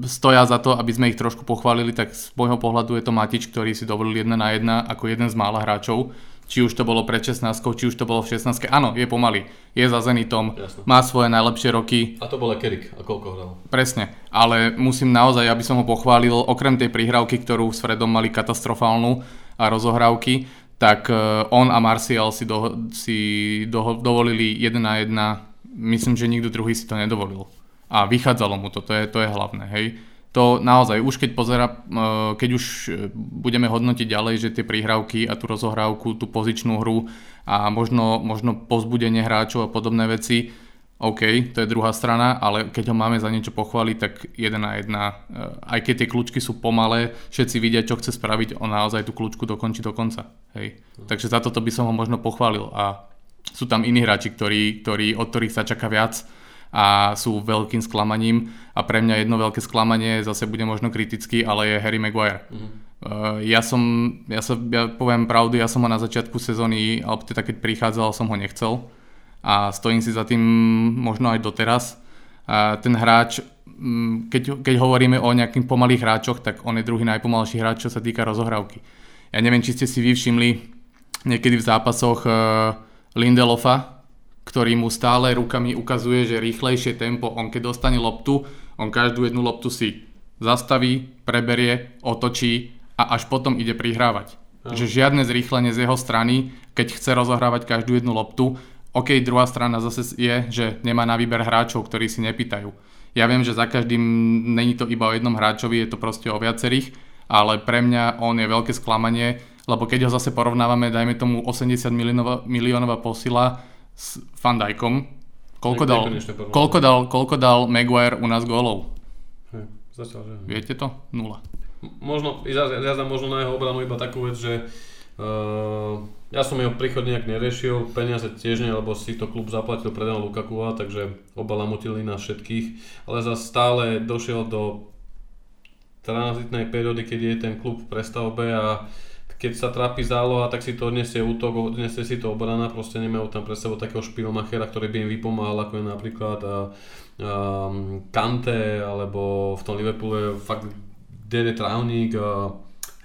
stoja za to, aby sme ich trošku pochválili, tak z môjho pohľadu je to Matič, ktorý si dovolil jedna na jedna ako jeden z mála hráčov či už to bolo pred 16, či už to bolo v 16. Áno, je pomaly. Je za Zenitom, Jasne. má svoje najlepšie roky. A to bol aj Kerik, a koľko hral? Presne, ale musím naozaj, aby som ho pochválil, okrem tej prihrávky, ktorú s Fredom mali katastrofálnu a rozohrávky, tak e, on a Martial si, do, si do, dovolili 1 na 1, myslím, že nikto druhý si to nedovolil. A vychádzalo mu to, to je, to je hlavné, hej to naozaj, už keď pozera, e, keď už e, budeme hodnotiť ďalej, že tie prihrávky a tú rozohrávku, tú pozičnú hru a možno, možno pozbudenie hráčov a podobné veci, OK, to je druhá strana, ale keď ho máme za niečo pochváliť, tak jeden na jedna, e, aj keď tie kľúčky sú pomalé, všetci vidia, čo chce spraviť, on naozaj tú kľúčku dokončí do konca. Hej. Takže za toto by som ho možno pochválil a sú tam iní hráči, ktorí, ktorí, od ktorých sa čaká viac a sú veľkým sklamaním a pre mňa jedno veľké sklamanie, zase bude možno kritický, ale je Harry Maguire. Mm-hmm. Uh, ja som, ja, sa, ja poviem pravdu, ja som ho na začiatku sezóny, alebo teda keď prichádzal, som ho nechcel a stojím si za tým možno aj doteraz. Ten hráč, um, keď, keď hovoríme o nejakých pomalých hráčoch, tak on je druhý najpomalší hráč, čo sa týka rozohrávky. Ja neviem, či ste si vy všimli niekedy v zápasoch uh, Lindelofa, ktorý mu stále rukami ukazuje, že rýchlejšie tempo, on keď dostane loptu, on každú jednu loptu si zastaví, preberie, otočí a až potom ide prihrávať. Že žiadne zrýchlenie z jeho strany, keď chce rozohrávať každú jednu loptu. OK, druhá strana zase je, že nemá na výber hráčov, ktorí si nepýtajú. Ja viem, že za každým není to iba o jednom hráčovi, je to proste o viacerých, ale pre mňa on je veľké sklamanie, lebo keď ho zase porovnávame, dajme tomu 80 miliónová, miliónová posila, s Van Dijkom. Koľko dal, koľko, dal, koľko dal Maguire u nás gólov? Hej, zatiaľ, že... Viete to? Nula. Možno, ja, ja dám možno na jeho obranu iba takú vec, že uh, ja som jeho príchod nejak neriešil, peniaze tiež nie, lebo si to klub zaplatil predám Lukakua, takže oba lamutili na všetkých, ale za stále došiel do tranzitnej periódy, keď je ten klub v prestavbe a keď sa trápi záloha, tak si to odniesie útok, odniesie si to obrana, proste nemajú tam pre sebou takého špilmachera, ktorý by im vypomáhal, ako je napríklad a, a, Kante, alebo v tom Liverpoole fakt Dede Trauník, a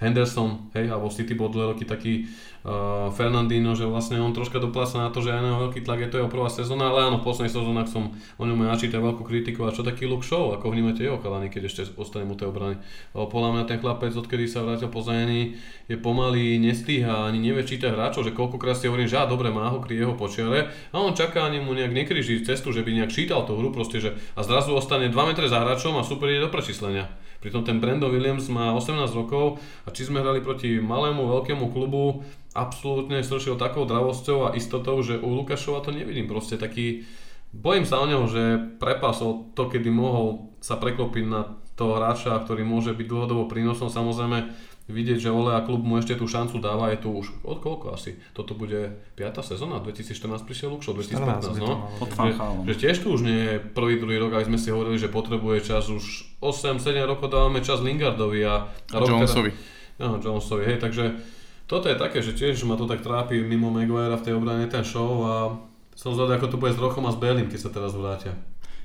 Henderson, hej, alebo City bol dlhé roky taký uh, Fernandino, že vlastne on troška dopláca na to, že aj na veľký tlak je to jeho prvá sezóna, ale áno, v posledných sezónach som o ňom načítal veľkú kritiku a čo taký Luke Show, ako vnímate jeho chalani, keď ešte ostane mu tej obrany. Podľa mňa ten chlapec, odkedy sa vrátil po zranení, je pomalý, nestíha, ani nevie čítať hráčov, že koľkokrát si hovorím, že á, dobre, má ho kry jeho počiare a on čaká, ani mu nejak nekryží cestu, že by nejak čítal tú hru, proste, že a zrazu ostane 2 metre za hráčom a super ide do prečíslenia. Pritom ten Brandon Williams má 18 rokov a či sme hrali proti malému, veľkému klubu, absolútne stršil takou dravosťou a istotou, že u Lukašova to nevidím. Proste taký, bojím sa o neho, že prepasol to, kedy mohol sa preklopiť na toho hráča, ktorý môže byť dlhodobo prínosom. Samozrejme, vidieť, že Ole a klub mu ešte tú šancu dáva, je tu už od koľko asi? Toto bude 5. sezóna, 2014 prišiel Lukšo, 2015, no. Že, že tiež tu už nie je prvý, druhý rok, aby sme si hovorili, že potrebuje čas, už 8-7 rokov dávame čas Lingardovi a, a Jonesovi. Teda, no, Jonesovi, hej, takže toto je také, že tiež ma to tak trápi mimo Maguire v tej obrane ten show a som zvedavý, ako to bude s Rochom a s Berlin, keď sa teraz vrátia.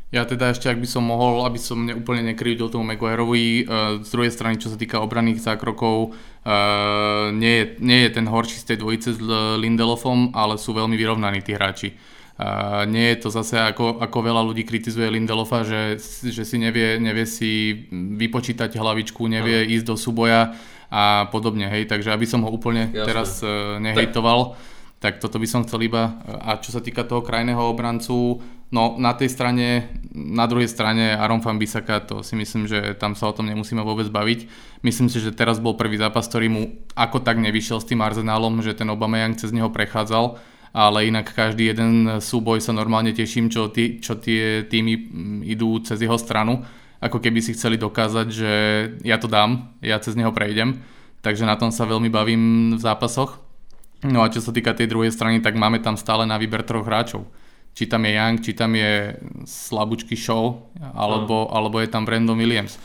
Ja teda ešte, ak by som mohol, aby som ne, úplne nekryvdil tomu Maguireovi, uh, z druhej strany, čo sa týka obranných zákrokov, uh, nie, je, nie je ten horší z tej dvojice s Lindelofom, ale sú veľmi vyrovnaní tí hráči. Uh, nie je to zase ako, ako veľa ľudí kritizuje Lindelofa, že, že si nevie, nevie si vypočítať hlavičku, nevie Aha. ísť do súboja a podobne, hej, takže aby som ho úplne Jasne. teraz uh, nehejtoval, tak. Tak toto by som chcel iba, a čo sa týka toho krajného obrancu, no na tej strane, na druhej strane Aron van Bissaka, to si myslím, že tam sa o tom nemusíme vôbec baviť. Myslím si, že teraz bol prvý zápas, ktorý mu ako tak nevyšiel s tým Arsenálom, že ten Aubameyang cez neho prechádzal ale inak každý jeden súboj sa normálne teším, čo, tí, čo tie týmy mm, idú cez jeho stranu, ako keby si chceli dokázať, že ja to dám, ja cez neho prejdem, takže na tom sa veľmi bavím v zápasoch. No a čo sa týka tej druhej strany, tak máme tam stále na výber troch hráčov. Či tam je Young, či tam je slabúčky Show, alebo, alebo je tam Brandon Williams.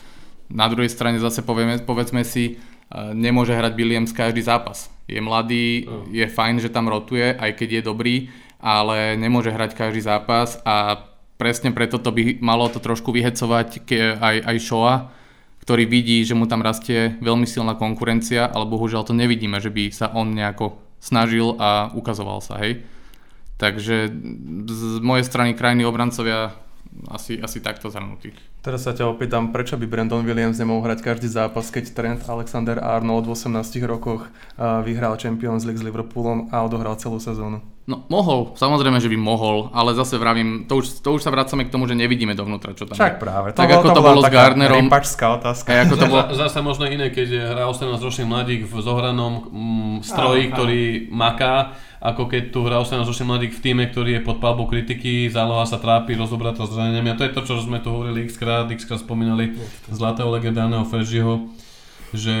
Na druhej strane zase povieme, povedzme si, nemôže hrať Williams každý zápas. Je mladý, je fajn, že tam rotuje, aj keď je dobrý, ale nemôže hrať každý zápas a presne preto to by malo to trošku vyhecovať aj, aj Shoa, ktorý vidí, že mu tam rastie veľmi silná konkurencia, ale bohužiaľ to nevidíme, že by sa on nejako snažil a ukazoval sa, hej. Takže z mojej strany krajní obrancovia asi, asi takto zhrnutí. Teraz sa ťa opýtam, prečo by Brandon Williams nemohol hrať každý zápas, keď Trent Alexander Arnold v 18 rokoch vyhral Champions League s Liverpoolom a odohral celú sezónu? No mohol, samozrejme, že by mohol, ale zase vravím, to už, to už sa vracame k tomu, že nevidíme dovnútra, čo tam Však práve. To tak bol, ako to, to bolo s Gardnerom. otázka. Aj ako to bolo... Zase možno iné, keď hrá 18-ročný mladík v zohranom mm, stroji, ktorý maká, ako keď tu hrá 18-ročný mladík v týme, ktorý je pod palbou kritiky, záloha sa trápi, rozobrá to zraneniami. A to je to, čo sme tu hovorili x krát, x krát spomínali zlatého legendárneho Feržiho, že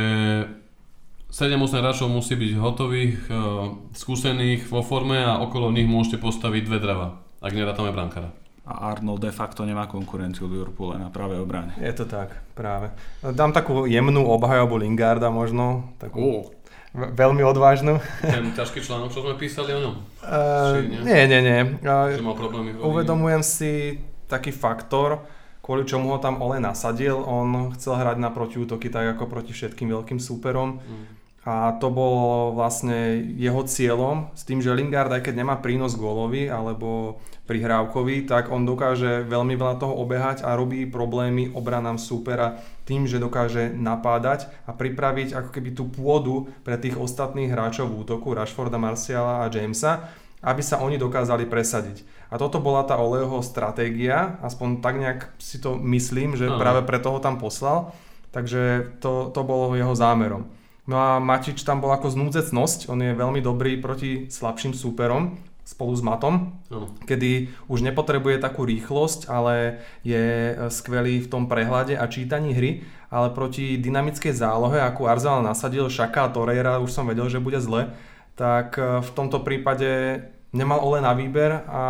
7-8 hráčov musí byť hotových, uh, skúsených vo forme a okolo nich môžete postaviť dve dreva, ak nerátame brankára. A Arnold de facto nemá konkurenciu Liverpoole na pravé obrane. Je to tak, práve. Dám takú jemnú obhajobu Lingarda možno, takú uh. Veľmi odvážnu. Ten ťažký článok, čo sme písali o ňom? Uh, nie? nie, nie, nie. Uh, mal problémy Uvedomujem si taký faktor, kvôli čomu ho tam Ole nasadil. On chcel hrať na protiútoky tak ako proti všetkým veľkým súperom. Mm a to bolo vlastne jeho cieľom s tým, že Lingard aj keď nemá prínos gólový alebo prihrávkový, tak on dokáže veľmi veľa toho obehať a robí problémy obranám súpera tým, že dokáže napádať a pripraviť ako keby tú pôdu pre tých ostatných hráčov v útoku, Rashforda, Marciala a Jamesa, aby sa oni dokázali presadiť. A toto bola tá Oleho stratégia, aspoň tak nejak si to myslím, že práve preto ho tam poslal, takže to, to bolo jeho zámerom. No a Matič tam bol ako znúdzecnosť, on je veľmi dobrý proti slabším súperom, spolu s Matom, uh. kedy už nepotrebuje takú rýchlosť, ale je e, skvelý v tom prehľade a čítaní hry, ale proti dynamickej zálohe, akú Arsenal nasadil Šaka a Torreira, už som vedel, že bude zle, tak e, v tomto prípade nemal Ole na výber a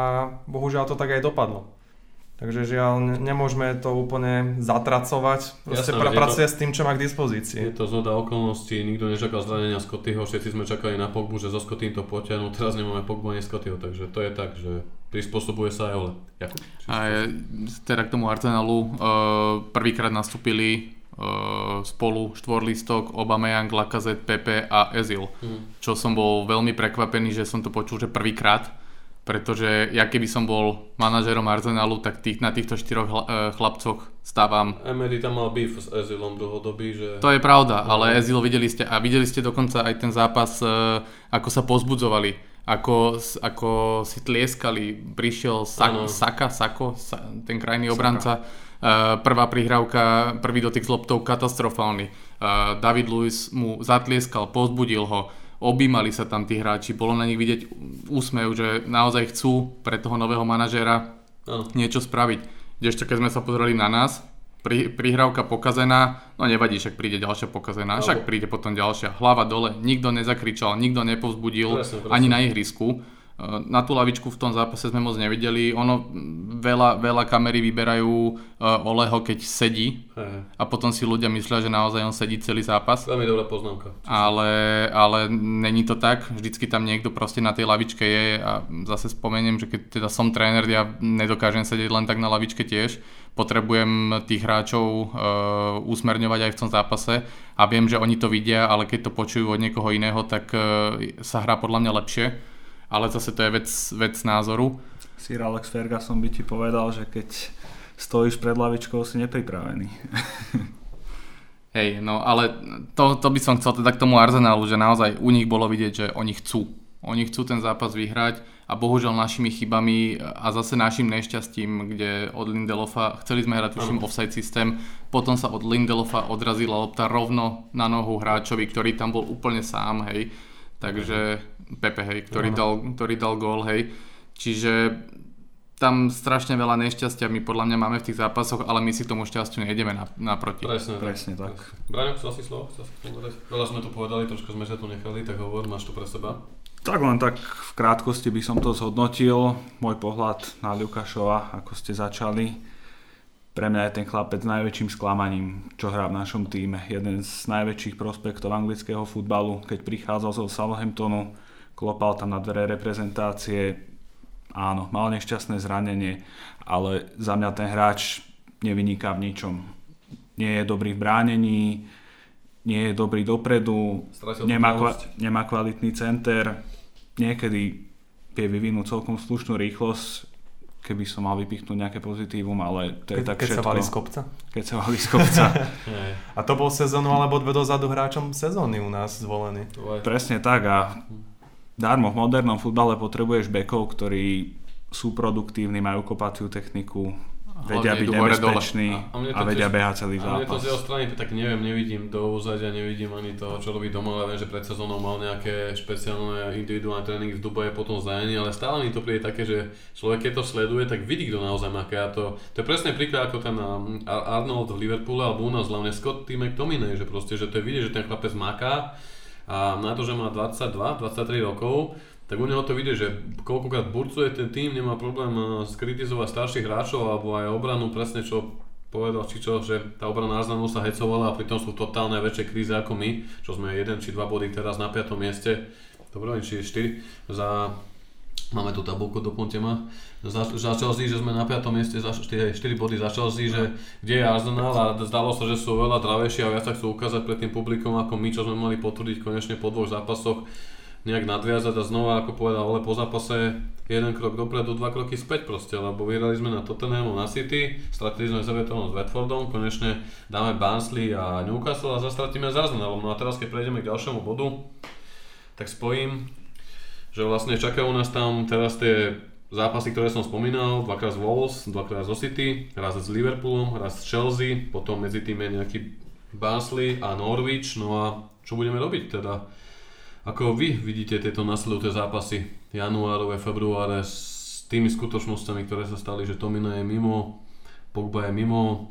bohužiaľ to tak aj dopadlo. Takže žiaľ, nemôžeme to úplne zatracovať. Proste Jasné, pracuje to, s tým, čo má k dispozícii. Je to zhoda okolností, nikto nečakal zranenia Scottyho, všetci sme čakali na Pogbu, že zo Scottym to potiahnu, teraz nemáme Pogbu ani Scottyho, takže to je tak, že prispôsobuje sa aj Ole. Jakub, a je, teda k tomu Arsenalu uh, prvýkrát nastúpili uh, spolu štvorlistok, Aubameyang, Lacazette, Pepe a Ezil. Hmm. Čo som bol veľmi prekvapený, že som to počul, že prvýkrát pretože ja keby som bol manažerom Arsenalu, tak tých, na týchto štyroch e, chlapcoch stávam. Emery tam mal beef s Ezilom dlhodobý, že... To je pravda, no. ale Ezil videli ste, a videli ste dokonca aj ten zápas, e, ako sa pozbudzovali, ako, ako si tlieskali, prišiel Sa, Saka, Sako, Sa, ten krajný obranca, Uh, prvá prihrávka, prvý dotyk s loptou katastrofálny. David Luiz mu zatlieskal, pozbudil ho objímali sa tam tí hráči, bolo na nich vidieť úsmev, že naozaj chcú pre toho nového manažéra ano. niečo spraviť. Kdežto keď sme sa pozreli na nás, pri, prihrávka pokazená, no nevadí, však príde ďalšia pokazená, však príde potom ďalšia, hlava dole, nikto nezakričal, nikto nepovzbudil presne, presne. ani na ihrisku. Eh, na tú lavičku v tom zápase sme moc nevideli. Ono veľa, veľa kamery vyberajú uh, Oleho, keď sedí hey. a potom si ľudia myslia, že naozaj on sedí celý zápas. Veľmi dobrá poznámka. Ale, ale není to tak. Vždycky tam niekto proste na tej lavičke je a zase spomeniem, že keď teda som tréner, ja nedokážem sedieť len tak na lavičke tiež. Potrebujem tých hráčov uh, usmerňovať aj v tom zápase a viem, že oni to vidia, ale keď to počujú od niekoho iného, tak uh, sa hrá podľa mňa lepšie ale zase to je vec, vec názoru. Sir Alex Ferguson by ti povedal, že keď stojíš pred lavičkou, si nepripravený. Hej, no ale to, to by som chcel teda k tomu Arsenalu, že naozaj u nich bolo vidieť, že oni chcú. Oni chcú ten zápas vyhrať a bohužiaľ našimi chybami a zase našim nešťastím, kde od Lindelofa, chceli sme hrať tuším offside systém, potom sa od Lindelofa odrazila lopta rovno na nohu hráčovi, ktorý tam bol úplne sám, hej takže Pepe, hej, ktorý, dal, ktorý dal gól, hej. Čiže tam strašne veľa nešťastia my podľa mňa máme v tých zápasoch, ale my si tomu šťastiu nejdeme na, naproti. Presne, Presne tak. Braňo, chcel si slovo? Chcel si povedať? Veľa sme tu povedali, trošku sme sa tu nechali, tak hovor, máš to pre seba. Tak len tak v krátkosti by som to zhodnotil. Môj pohľad na Lukášova, ako ste začali. Pre mňa je ten chlapec najväčším sklamaním, čo hrá v našom týme. Jeden z najväčších prospektov anglického futbalu, keď prichádzal zo Southamptonu, klopal tam na dvere reprezentácie. Áno, mal nešťastné zranenie, ale za mňa ten hráč nevyniká v ničom. Nie je dobrý v bránení, nie je dobrý dopredu, nemá, kva- nemá kvalitný center, niekedy vie vyvinúť celkom slušnú rýchlosť, keby som mal vypichnúť nejaké pozitívum, ale to je Keď, tak keď sa všetko. valí z kopca. Keď sa valí z kopca. A to bol sezónu alebo dve dozadu hráčom sezóny u nás zvolený. Presne tak a darmo v modernom futbale potrebuješ bekov, ktorí sú produktívni, majú kopaciu techniku, vedia byť nebezpeční A- a a, vedia behať celý A mne to zápas. z jeho strany, tak neviem, nevidím do úzadia, nevidím ani toho, čo robí doma, ale viem, že pred sezónou mal nejaké špeciálne individuálne tréningy v Dubaje, potom zranenie, ale stále mi to príde také, že človek keď to sleduje, tak vidí, kto naozaj má a to, to je presne príklad ako ten um, Ar- Arnold v Liverpoole alebo u nás hlavne Scott T. McTominay, že proste, že to je vidieť, že ten chlapec maká a na to, že má 22, 23 rokov, tak u neho to vidie, že koľkokrát burcuje ten tým, nemá problém eh, skritizovať starších hráčov alebo aj obranu, presne čo povedal či čo, že tá obrana Arsenalu sa hecovala a pritom sú totálne väčšej kríze ako my, čo sme jeden či dva body teraz na 5. mieste, dobre, či 4 za Máme tu tabulku, doplňte ma. Za, za Chelsea, že sme na 5. mieste, za 4, 4 body za Chelsea, že kde je Arsenal a zdalo sa, že sú oveľa zdravejší a viac sa chcú ukázať pred tým publikom ako my, čo sme mali potvrdiť konečne po dvoch zápasoch nejak nadviazať a znova, ako povedal Ole po zápase, jeden krok dopredu, dva kroky späť proste, lebo vyhrali sme na Tottenhamu, na City, stratili sme Evertonom s Watfordom, konečne dáme Barnsley a Newcastle a zase stratíme s Arsenalom. No a teraz keď prejdeme k ďalšiemu bodu, tak spojím, že vlastne čakajú nás tam teraz tie zápasy, ktoré som spomínal, dvakrát z Wolves, dvakrát zo City, raz s Liverpoolom, raz s Chelsea, potom medzi tým je nejaký Barnsley a Norwich, no a čo budeme robiť teda? Ako vy vidíte tieto nasledujúce zápasy januárové, februáre s tými skutočnosťami, ktoré sa stali, že Tomina je mimo, Pogba je mimo,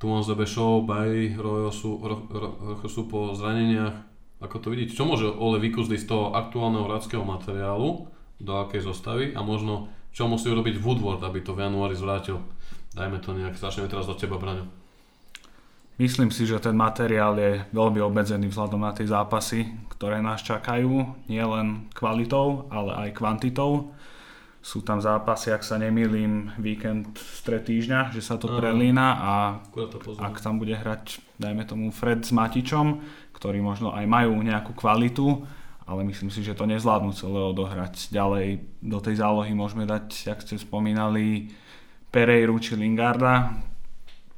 Tuan Show, Bay, Rojo sú, ro, ro, ro, sú po zraneniach. Ako to vidíte? Čo môže Ole vykúzliť z toho aktuálneho hráčského materiálu, do akej zostavy a možno čo musí urobiť Woodward, aby to v januári zvrátil? Dajme to nejak, začneme teraz od teba, Braňo. Myslím si, že ten materiál je veľmi obmedzený vzhľadom na tie zápasy, ktoré nás čakajú, nielen kvalitou, ale aj kvantitou. Sú tam zápasy, ak sa nemýlim, víkend stred týždňa, že sa to prelína a to ak tam bude hrať, dajme tomu Fred s Matičom, ktorí možno aj majú nejakú kvalitu, ale myslím si, že to nezvládnu celé odohrať. Ďalej do tej zálohy môžeme dať, jak ste spomínali, Pereiru či Lingarda.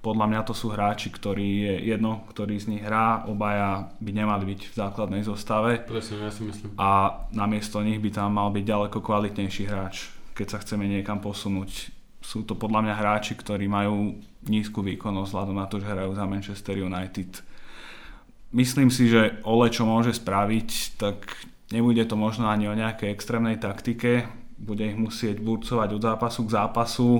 Podľa mňa to sú hráči, ktorí je jedno, ktorý z nich hrá, obaja by nemali byť v základnej zostave Presne, ja si myslím. a namiesto nich by tam mal byť ďaleko kvalitnejší hráč, keď sa chceme niekam posunúť. Sú to podľa mňa hráči, ktorí majú nízku výkonnosť vzhľadom na to, že hrajú za Manchester United. Myslím si, že Ole čo môže spraviť, tak nebude to možno ani o nejakej extrémnej taktike, bude ich musieť burcovať od zápasu k zápasu,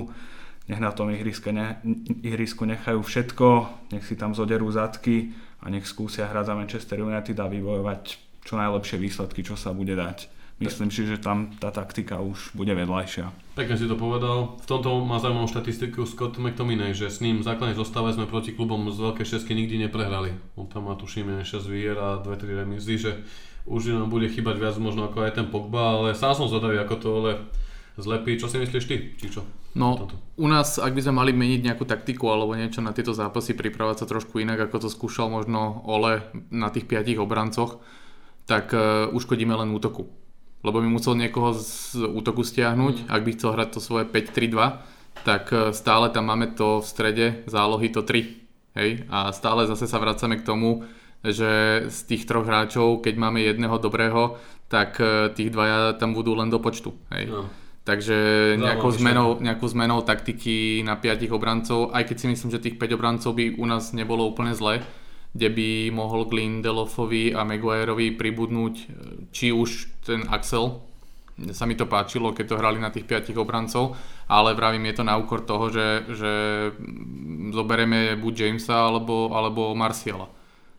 nech na tom ihriske ne, ihrisku nechajú všetko, nech si tam zoderú zadky a nech skúsia hrať za Manchester United a vybojovať čo najlepšie výsledky, čo sa bude dať. Myslím si, že tam tá taktika už bude vedľajšia. Pekne si to povedal. V tomto má zaujímavú štatistiku Scott McTominay, že s ním v základnej zostave sme proti klubom z veľkej šesky nikdy neprehrali. On tam má tušíme 6 výher a 2-3 remízy, že už nám bude chýbať viac možno ako aj ten Pogba, ale sám som zvedavý, ako to ale zlepí. Čo si myslíš ty? Či čo? No, Toto. u nás, ak by sme mali meniť nejakú taktiku alebo niečo na tieto zápasy, pripravať sa trošku inak, ako to skúšal možno Ole na tých piatich obrancoch, tak uh, uškodíme len útoku. Lebo by musel niekoho z útoku stiahnuť, ak by chcel hrať to svoje 5-3-2, tak uh, stále tam máme to v strede zálohy to 3. Hej? A stále zase sa vracame k tomu, že z tých troch hráčov, keď máme jedného dobrého, tak uh, tých dvaja tam budú len do počtu. Hej? No. Takže nejakou zmenou, nejakou zmenou taktiky na piatich obrancov, aj keď si myslím, že tých 5 obrancov by u nás nebolo úplne zle, kde by mohol k Lindelofovi a Maguireovi pribudnúť e, či už ten Axel, sa mi to páčilo, keď to hrali na tých piatich obrancov, ale vravím, je to na úkor toho, že, že zoberieme buď Jamesa alebo, alebo Marciala.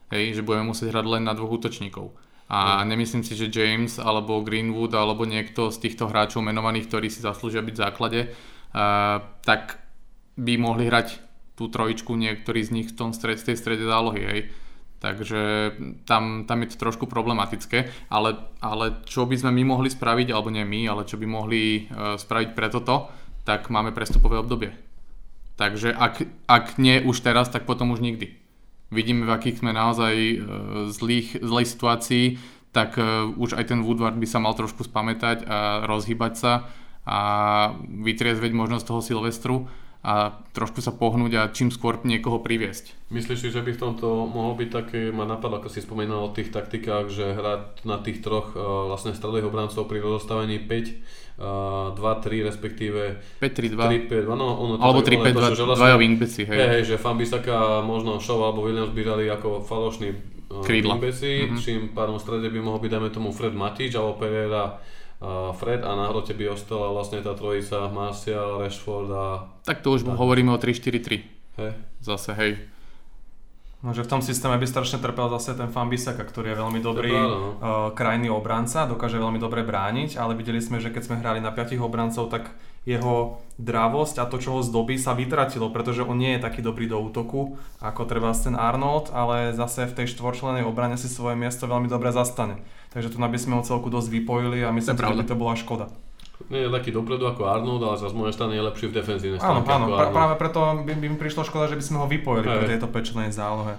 Hej, že budeme musieť hrať len na dvoch útočníkov. A nemyslím si, že James alebo Greenwood alebo niekto z týchto hráčov menovaných, ktorí si zaslúžia byť v základe, uh, tak by mohli hrať tú trojičku niektorí z nich v tom stred, tej strede zálohy. Hej. Takže tam, tam je to trošku problematické, ale, ale čo by sme my mohli spraviť, alebo nie my, ale čo by mohli uh, spraviť pre toto, tak máme prestupové obdobie. Takže ak, ak nie už teraz, tak potom už nikdy. Vidíme, v akých sme naozaj uh, zlých, zlej situácii, tak uh, už aj ten Woodward by sa mal trošku spamätať a rozhýbať sa a vytriezveť možnosť toho Silvestru a trošku sa pohnúť a čím skôr niekoho priviesť. Myslíš si, že by v tomto mohol byť také, ma napadlo, ako si spomínal o tých taktikách, že hrať na tých troch uh, vlastne stredových obrancov pri rozostavení 5, uh, 2-3 respektíve 5-3-2 no, ono alebo tak- ono to, 3-5-2 že dvaja wingbacki, hej. Hej, že Fambisaka, možno Shaw alebo Williams by dali ako falošný uh, Krídla. wingbacki, Mhm. čím pádom v strede by mohol byť, dajme tomu, Fred Matič alebo Pereira Fred a na hrote by ostala vlastne tá trojica Martial, Rashford a Tak to už hovoríme o 3-4-3. hej. Zase, hej. No, že v tom systéme by strašne trpel zase ten Fambisaka, ktorý je veľmi dobrý pravda, no. uh, krajný obranca, dokáže veľmi dobre brániť, ale videli sme, že keď sme hrali na piatich obrancov, tak jeho dravosť a to, čo ho zdobí, sa vytratilo, pretože on nie je taký dobrý do útoku, ako treba ten Arnold, ale zase v tej štvorčlenej obrane si svoje miesto veľmi dobre zastane. Takže tu by sme ho celku dosť vypojili a myslím, je že by to bola škoda. Nie je taký dopredu ako Arnold, ale zase z mojej strany je lepší v defenzívnej Áno, stránke áno, Arnold. práve preto by, by mi prišlo škoda, že by sme ho vypojili Hej. pri tejto pečlenej zálohe.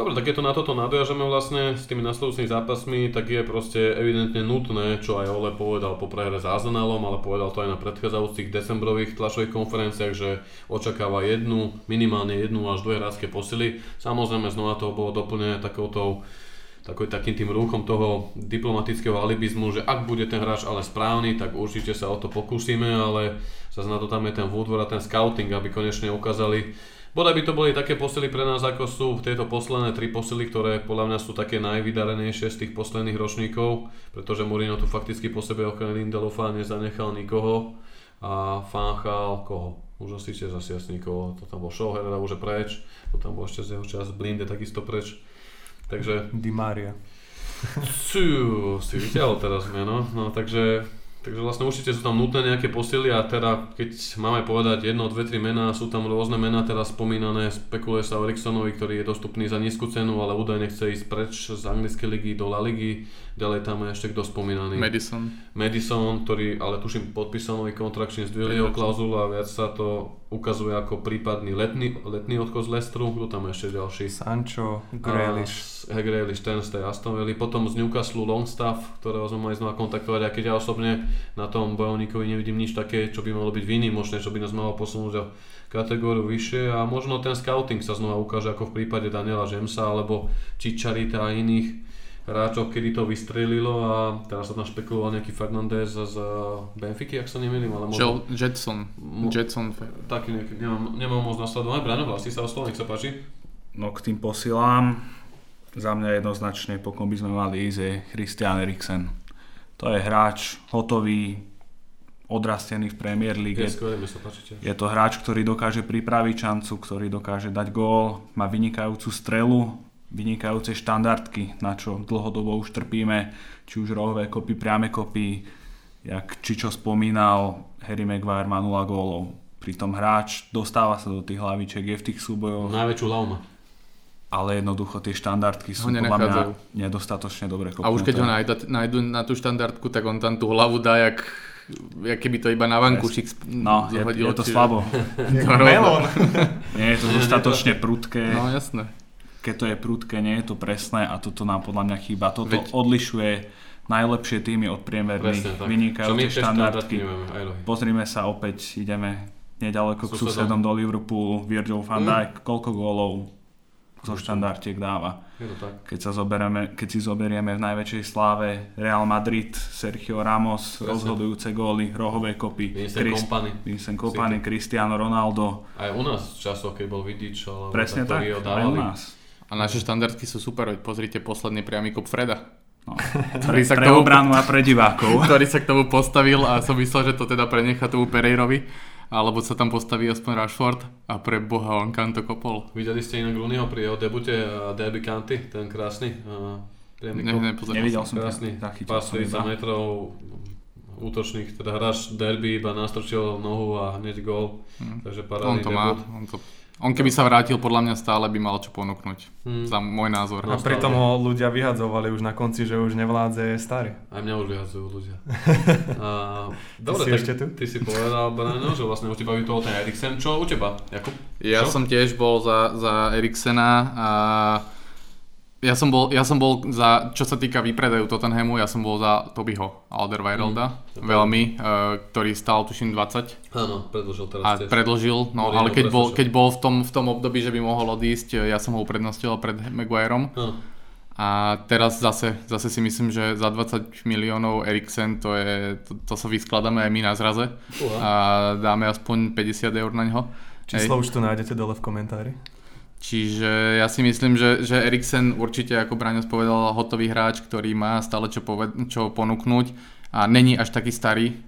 Dobre, tak keď to na toto nadviažeme vlastne s tými nasledujúcimi zápasmi, tak je proste evidentne nutné, čo aj Ole povedal po prehre s Arsenalom, ale povedal to aj na predchádzajúcich decembrových tlačových konferenciách, že očakáva jednu, minimálne jednu až dve hráčske posily. Samozrejme znova to bolo doplnené takouto taký, takým tým rúchom toho diplomatického alibizmu, že ak bude ten hráč ale správny, tak určite sa o to pokúsime, ale zase na to tam je ten Woodward a ten scouting, aby konečne ukázali, Bodaj by to boli také posily pre nás, ako sú tieto posledné tri posily, ktoré podľa mňa sú také najvydarenejšie z tých posledných ročníkov, pretože Mourinho tu fakticky po sebe okrem Lindelofa nezanechal nikoho a Fanchal, koho? Už asi tiež asi asi nikoho, to tam bol Schauherera už je preč, to tam bol ešte z jeho čas Blinde takisto preč. Takže Di Maria. Cú, si vyťahol teraz meno, no takže, takže vlastne určite sú tam nutné nejaké posily a teda keď máme povedať jedno, dve, tri mená, sú tam rôzne mená teraz spomínané, spekuluje sa o Eriksonovi, ktorý je dostupný za nízku cenu, ale údajne chce ísť preč z anglickej ligy do La Ligy, ďalej tam je ešte kto spomínaný. Madison. Madison, ktorý ale tuším podpísal nový kontrakt, čím zdvihli jeho klauzulu a viac sa to ukazuje ako prípadný letný, letný odchod z Leicesteru, kto tam je ešte ďalší? Sancho, Grealish. A, Grealish, ten z tej Aston Villa. Potom z Newcastle Longstaff, ktorého sme mali znova kontaktovať, aj keď ja osobne na tom bojovníkovi nevidím nič také, čo by malo byť výnimočné, čo by nás malo posunúť o kategóriu vyššie a možno ten scouting sa znova ukáže ako v prípade Daniela Jamesa alebo Čicharita a iných hráčov, kedy to vystrelilo a teraz sa tam špekuloval nejaký Fernandez z Benfiky, ak sa nemýlim, ale možno Jetson. Mo- Jetson. taký nejaký, nemám, nemám moc nasledovať. Braňo, vlastní sa o slovo, nech sa páči. No k tým posilám, za mňa jednoznačne, po kom by sme mali ísť, je Christian Eriksen. To je hráč hotový, odrastený v Premier League. Je skvelé, mi sa páči. Je to hráč, ktorý dokáže pripraviť šancu, ktorý dokáže dať gól, má vynikajúcu strelu, vynikajúce štandardky, na čo dlhodobo už trpíme, či už rohové kopy, priame kopy, jak Čičo spomínal, Harry Maguire má 0 gólov. Pritom hráč dostáva sa do tých hlavičiek, je v tých súbojoch, Najväčšiu lauma. Ale jednoducho tie štandardky sú podľa mňa nedostatočne dobre kopnuté. A už keď ho nájdu, nájdu na tú štandardku, tak on tam tú hlavu dá, jak, jak keby to iba na vankušik sp- No, je, je to čiže- slabo. Melón. Nie je to dostatočne prudké. No jasné. keď to je prudké, nie je to presné a toto nám podľa mňa chýba. Toto Veď- odlišuje najlepšie týmy od priemerných, vynikajúce tie štandardky. nemáme. Pozrime sa opäť, ideme nedaleko k Susedom. do Liverpoolu, Virgil van Mm. Dijk, koľko gólov zo štandardiek dáva. Je to tak. Keď, sa zoberieme, keď si zoberieme v najväčšej sláve Real Madrid, Sergio Ramos, Presne. rozhodujúce góly, rohové kopy, Vincent Chris- Kompany. Vincent Kompany, Cristiano Ronaldo, Aj u nás časoch, keď bol Vidič, alebo presne tak, Rio aj u nás. A naše štandardky sú super, veď pozrite posledný priamy kop Freda. No. Ktorý sa, k Pre tomu, obranu a pre divákov. ktorý sa k tomu postavil a som myslel, že to teda prenecha tomu Pereirovi. Alebo sa tam postaví aspoň Rashford a pre boha on kam to kopol. Videli ste inak Rooneyho pri jeho debute uh, Derby County, ten krásny uh, Ne, nepozeral Nevidel som. Krásny pás som 30 iba. metrov útočných, teda hráč derby iba nastrčil nohu a hneď gól, takže On parádny to má. debut. On, to, on keby sa vrátil, podľa mňa stále by mal čo ponúknuť. Hmm. Za môj názor. A pritom ho ľudia vyhadzovali už na konci, že už nevládze, je starý. Aj mňa už vyhadzujú ľudia. A, dobre, si tak ešte tu? ty si povedal, Brano, že vlastne už ti baví toho ten Eriksen. Čo u teba, Jakub? Ja Čo? som tiež bol za, za Eriksena a ja som, bol, ja som bol za, čo sa týka výpredaju Tottenhamu, ja som bol za Tobyho Alderweirelda, Mm. veľmi, uh, ktorý stal tuším 20 Áno, predložil teraz a tiež. predlžil, no Mourinho ale keď bol, keď bol v tom, v tom období, že by mohol odísť, ja som ho uprednostil pred Maguireom Áno. a teraz zase, zase si myslím, že za 20 miliónov Eriksen to je, to, to sa vyskladáme aj my na zraze Uha. a dáme aspoň 50 eur na ňo. Hej. Číslo už tu nájdete dole v komentári. Čiže ja si myslím, že, že Eriksen určite, ako Braňos povedal, hotový hráč, ktorý má stále čo, poved- čo ponúknuť a není až taký starý,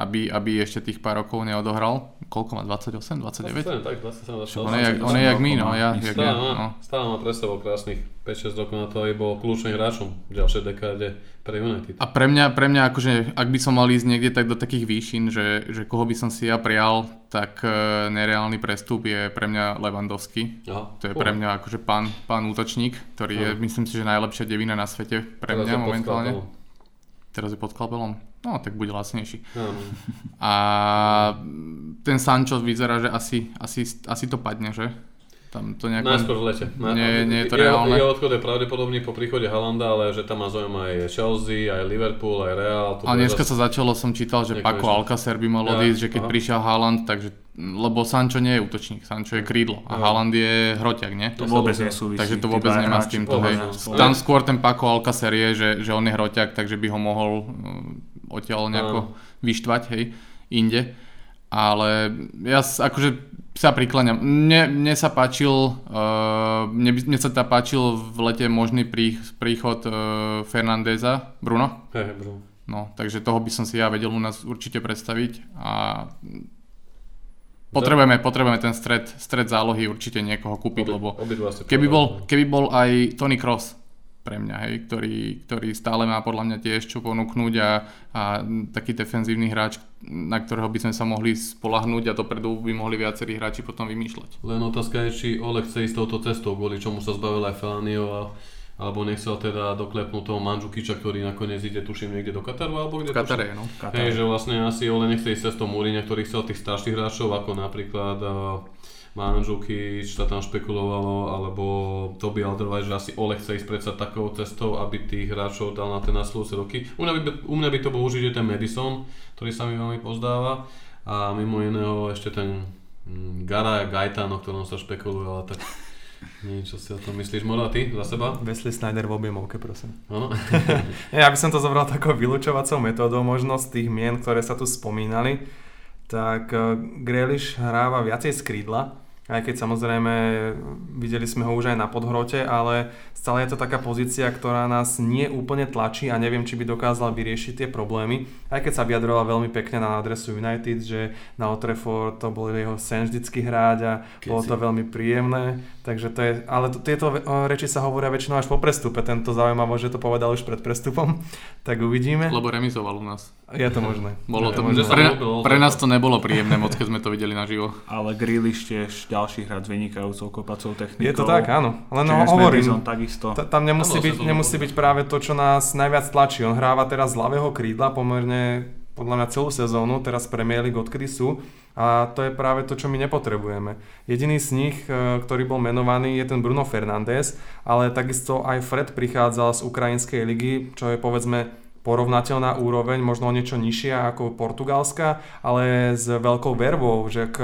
aby, aby ešte tých pár rokov neodohral. Koľko má? 28, 29? 27, tak 27, On je, jak, on je jak my, no. Ja, jak Stále ja, má, no. stále má sebou krásnych 5-6 rokov na to, aby bol kľúčným hráčom v ďalšej dekáde pre United. A pre mňa, pre mňa akože, ak by som mal ísť niekde tak do takých výšin, že, že koho by som si ja prijal, tak e, nereálny prestup je pre mňa Lewandowski. Aha. To je pre mňa akože pán, pán útočník, ktorý je, myslím si, že najlepšia devina na svete pre Teraz mňa pod momentálne. Teraz je pod kalbelom. No, tak bude lacnejší. Áno. A ten Sancho vyzerá, že asi, asi, asi to padne, že? Tam to nejako... Najskôr v lete. Na- Nie- nie je to reálne. Jeho odchod je pravdepodobný po príchode Halanda, ale že tam má záujem aj Chelsea, aj Liverpool, aj Real. To Ale dneska zas- sa začalo, som čítal, že. Paco Alcacer by mal Ja, odísť, že keď aha. prišiel Haaland, takže, lebo Sancho nie je útočník, Sancho je krídlo a. Haaland je hroťak, nie? To vôbec nesúvisí. Takže to vôbec nemá s týmto, hej. Tam skôr ten Paco Alcacer je, že, že on je hroťak, takže by ho mohol uh, odtiaľ nejako vyštvať, hej, inde. Ale ja akože sa prikláňam. Mne, mne sa páčil, uh, mne, mne sa teda páčil v lete možný prí, príchod uh, Fernandeza, Bruno. Hej, bro. No, takže toho by som si ja vedel u nás určite predstaviť a potrebujeme, potrebujeme ten stred, stred zálohy určite niekoho kúpiť, Obi- lebo keby bol, keby bol aj Tony Cross pre mňa, hej, ktorý, ktorý stále má podľa mňa tiež čo ponúknuť a, a taký defenzívny hráč, na ktorého by sme sa mohli spolahnúť a dopredu by mohli viacerí hráči potom vymýšľať. Len otázka je, či Ole chce ísť touto cestou, kvôli čomu sa zbavil aj Felanio, a, alebo nechcel teda doklepnúť toho Mandžukiča, ktorý nakoniec ide, tuším, niekde do Kataru, alebo kde V Katare, no. Katar. Hej, že vlastne asi Ole nechce ísť cestou Mourinha, ktorý chcel tých starších hráčov, ako napríklad uh, Mandžukič, sa tam špekulovalo, alebo Toby Alderweireld, že asi Ole chce ísť predsa takou cestou, aby tých hráčov dal na tie nasledujúce roky. U mňa, by, u mňa by to bol určite ten Madison, ktorý sa mi veľmi pozdáva a mimo iného ešte ten mm, Gara Gaetan, o ktorom sa špekuluje, ale tak neviem, čo si o tom myslíš. Mora, ty za seba? Wesley Snyder v objemovke, prosím. Áno? Ja by som to zobral takou vylúčovacou metódou, možno z tých mien, ktoré sa tu spomínali. Tak uh, Grealish hráva viacej z krídla, aj keď samozrejme videli sme ho už aj na podhrote, ale stále je to taká pozícia, ktorá nás nie úplne tlačí a neviem, či by dokázala vyriešiť tie problémy. Aj keď sa vyjadrovala veľmi pekne na adresu United, že na Old Trafford to bol jeho sen vždycky hráť a bolo to veľmi príjemné. Takže to je, ale to, tieto eh, reči sa hovoria väčšinou až po prestupe, tento zaujímavo, že to povedal už pred prestupom, tak uvidíme. Lebo remizoval u nás. Je to možné. Bolo to, sa pre, pre nás to nebolo príjemné moc, keď sme to videli naživo. Ale Grealish tiež ďalší hráč s vynikajúcou kopacou technikou. Je to tak, áno. Len no, hovorím, Madison takisto. Ta- tam nemusí byť, nemusí byť práve to, čo nás najviac tlačí. On hráva teraz z ľavého krídla pomerne podľa mňa celú sezónu, teraz Premier League odkedy sú a to je práve to, čo my nepotrebujeme. Jediný z nich, e, ktorý bol menovaný, je ten Bruno Fernández, ale takisto aj Fred prichádzal z Ukrajinskej ligy, čo je povedzme porovnateľná úroveň, možno o niečo nižšia ako portugalská, ale s veľkou vervou, že k,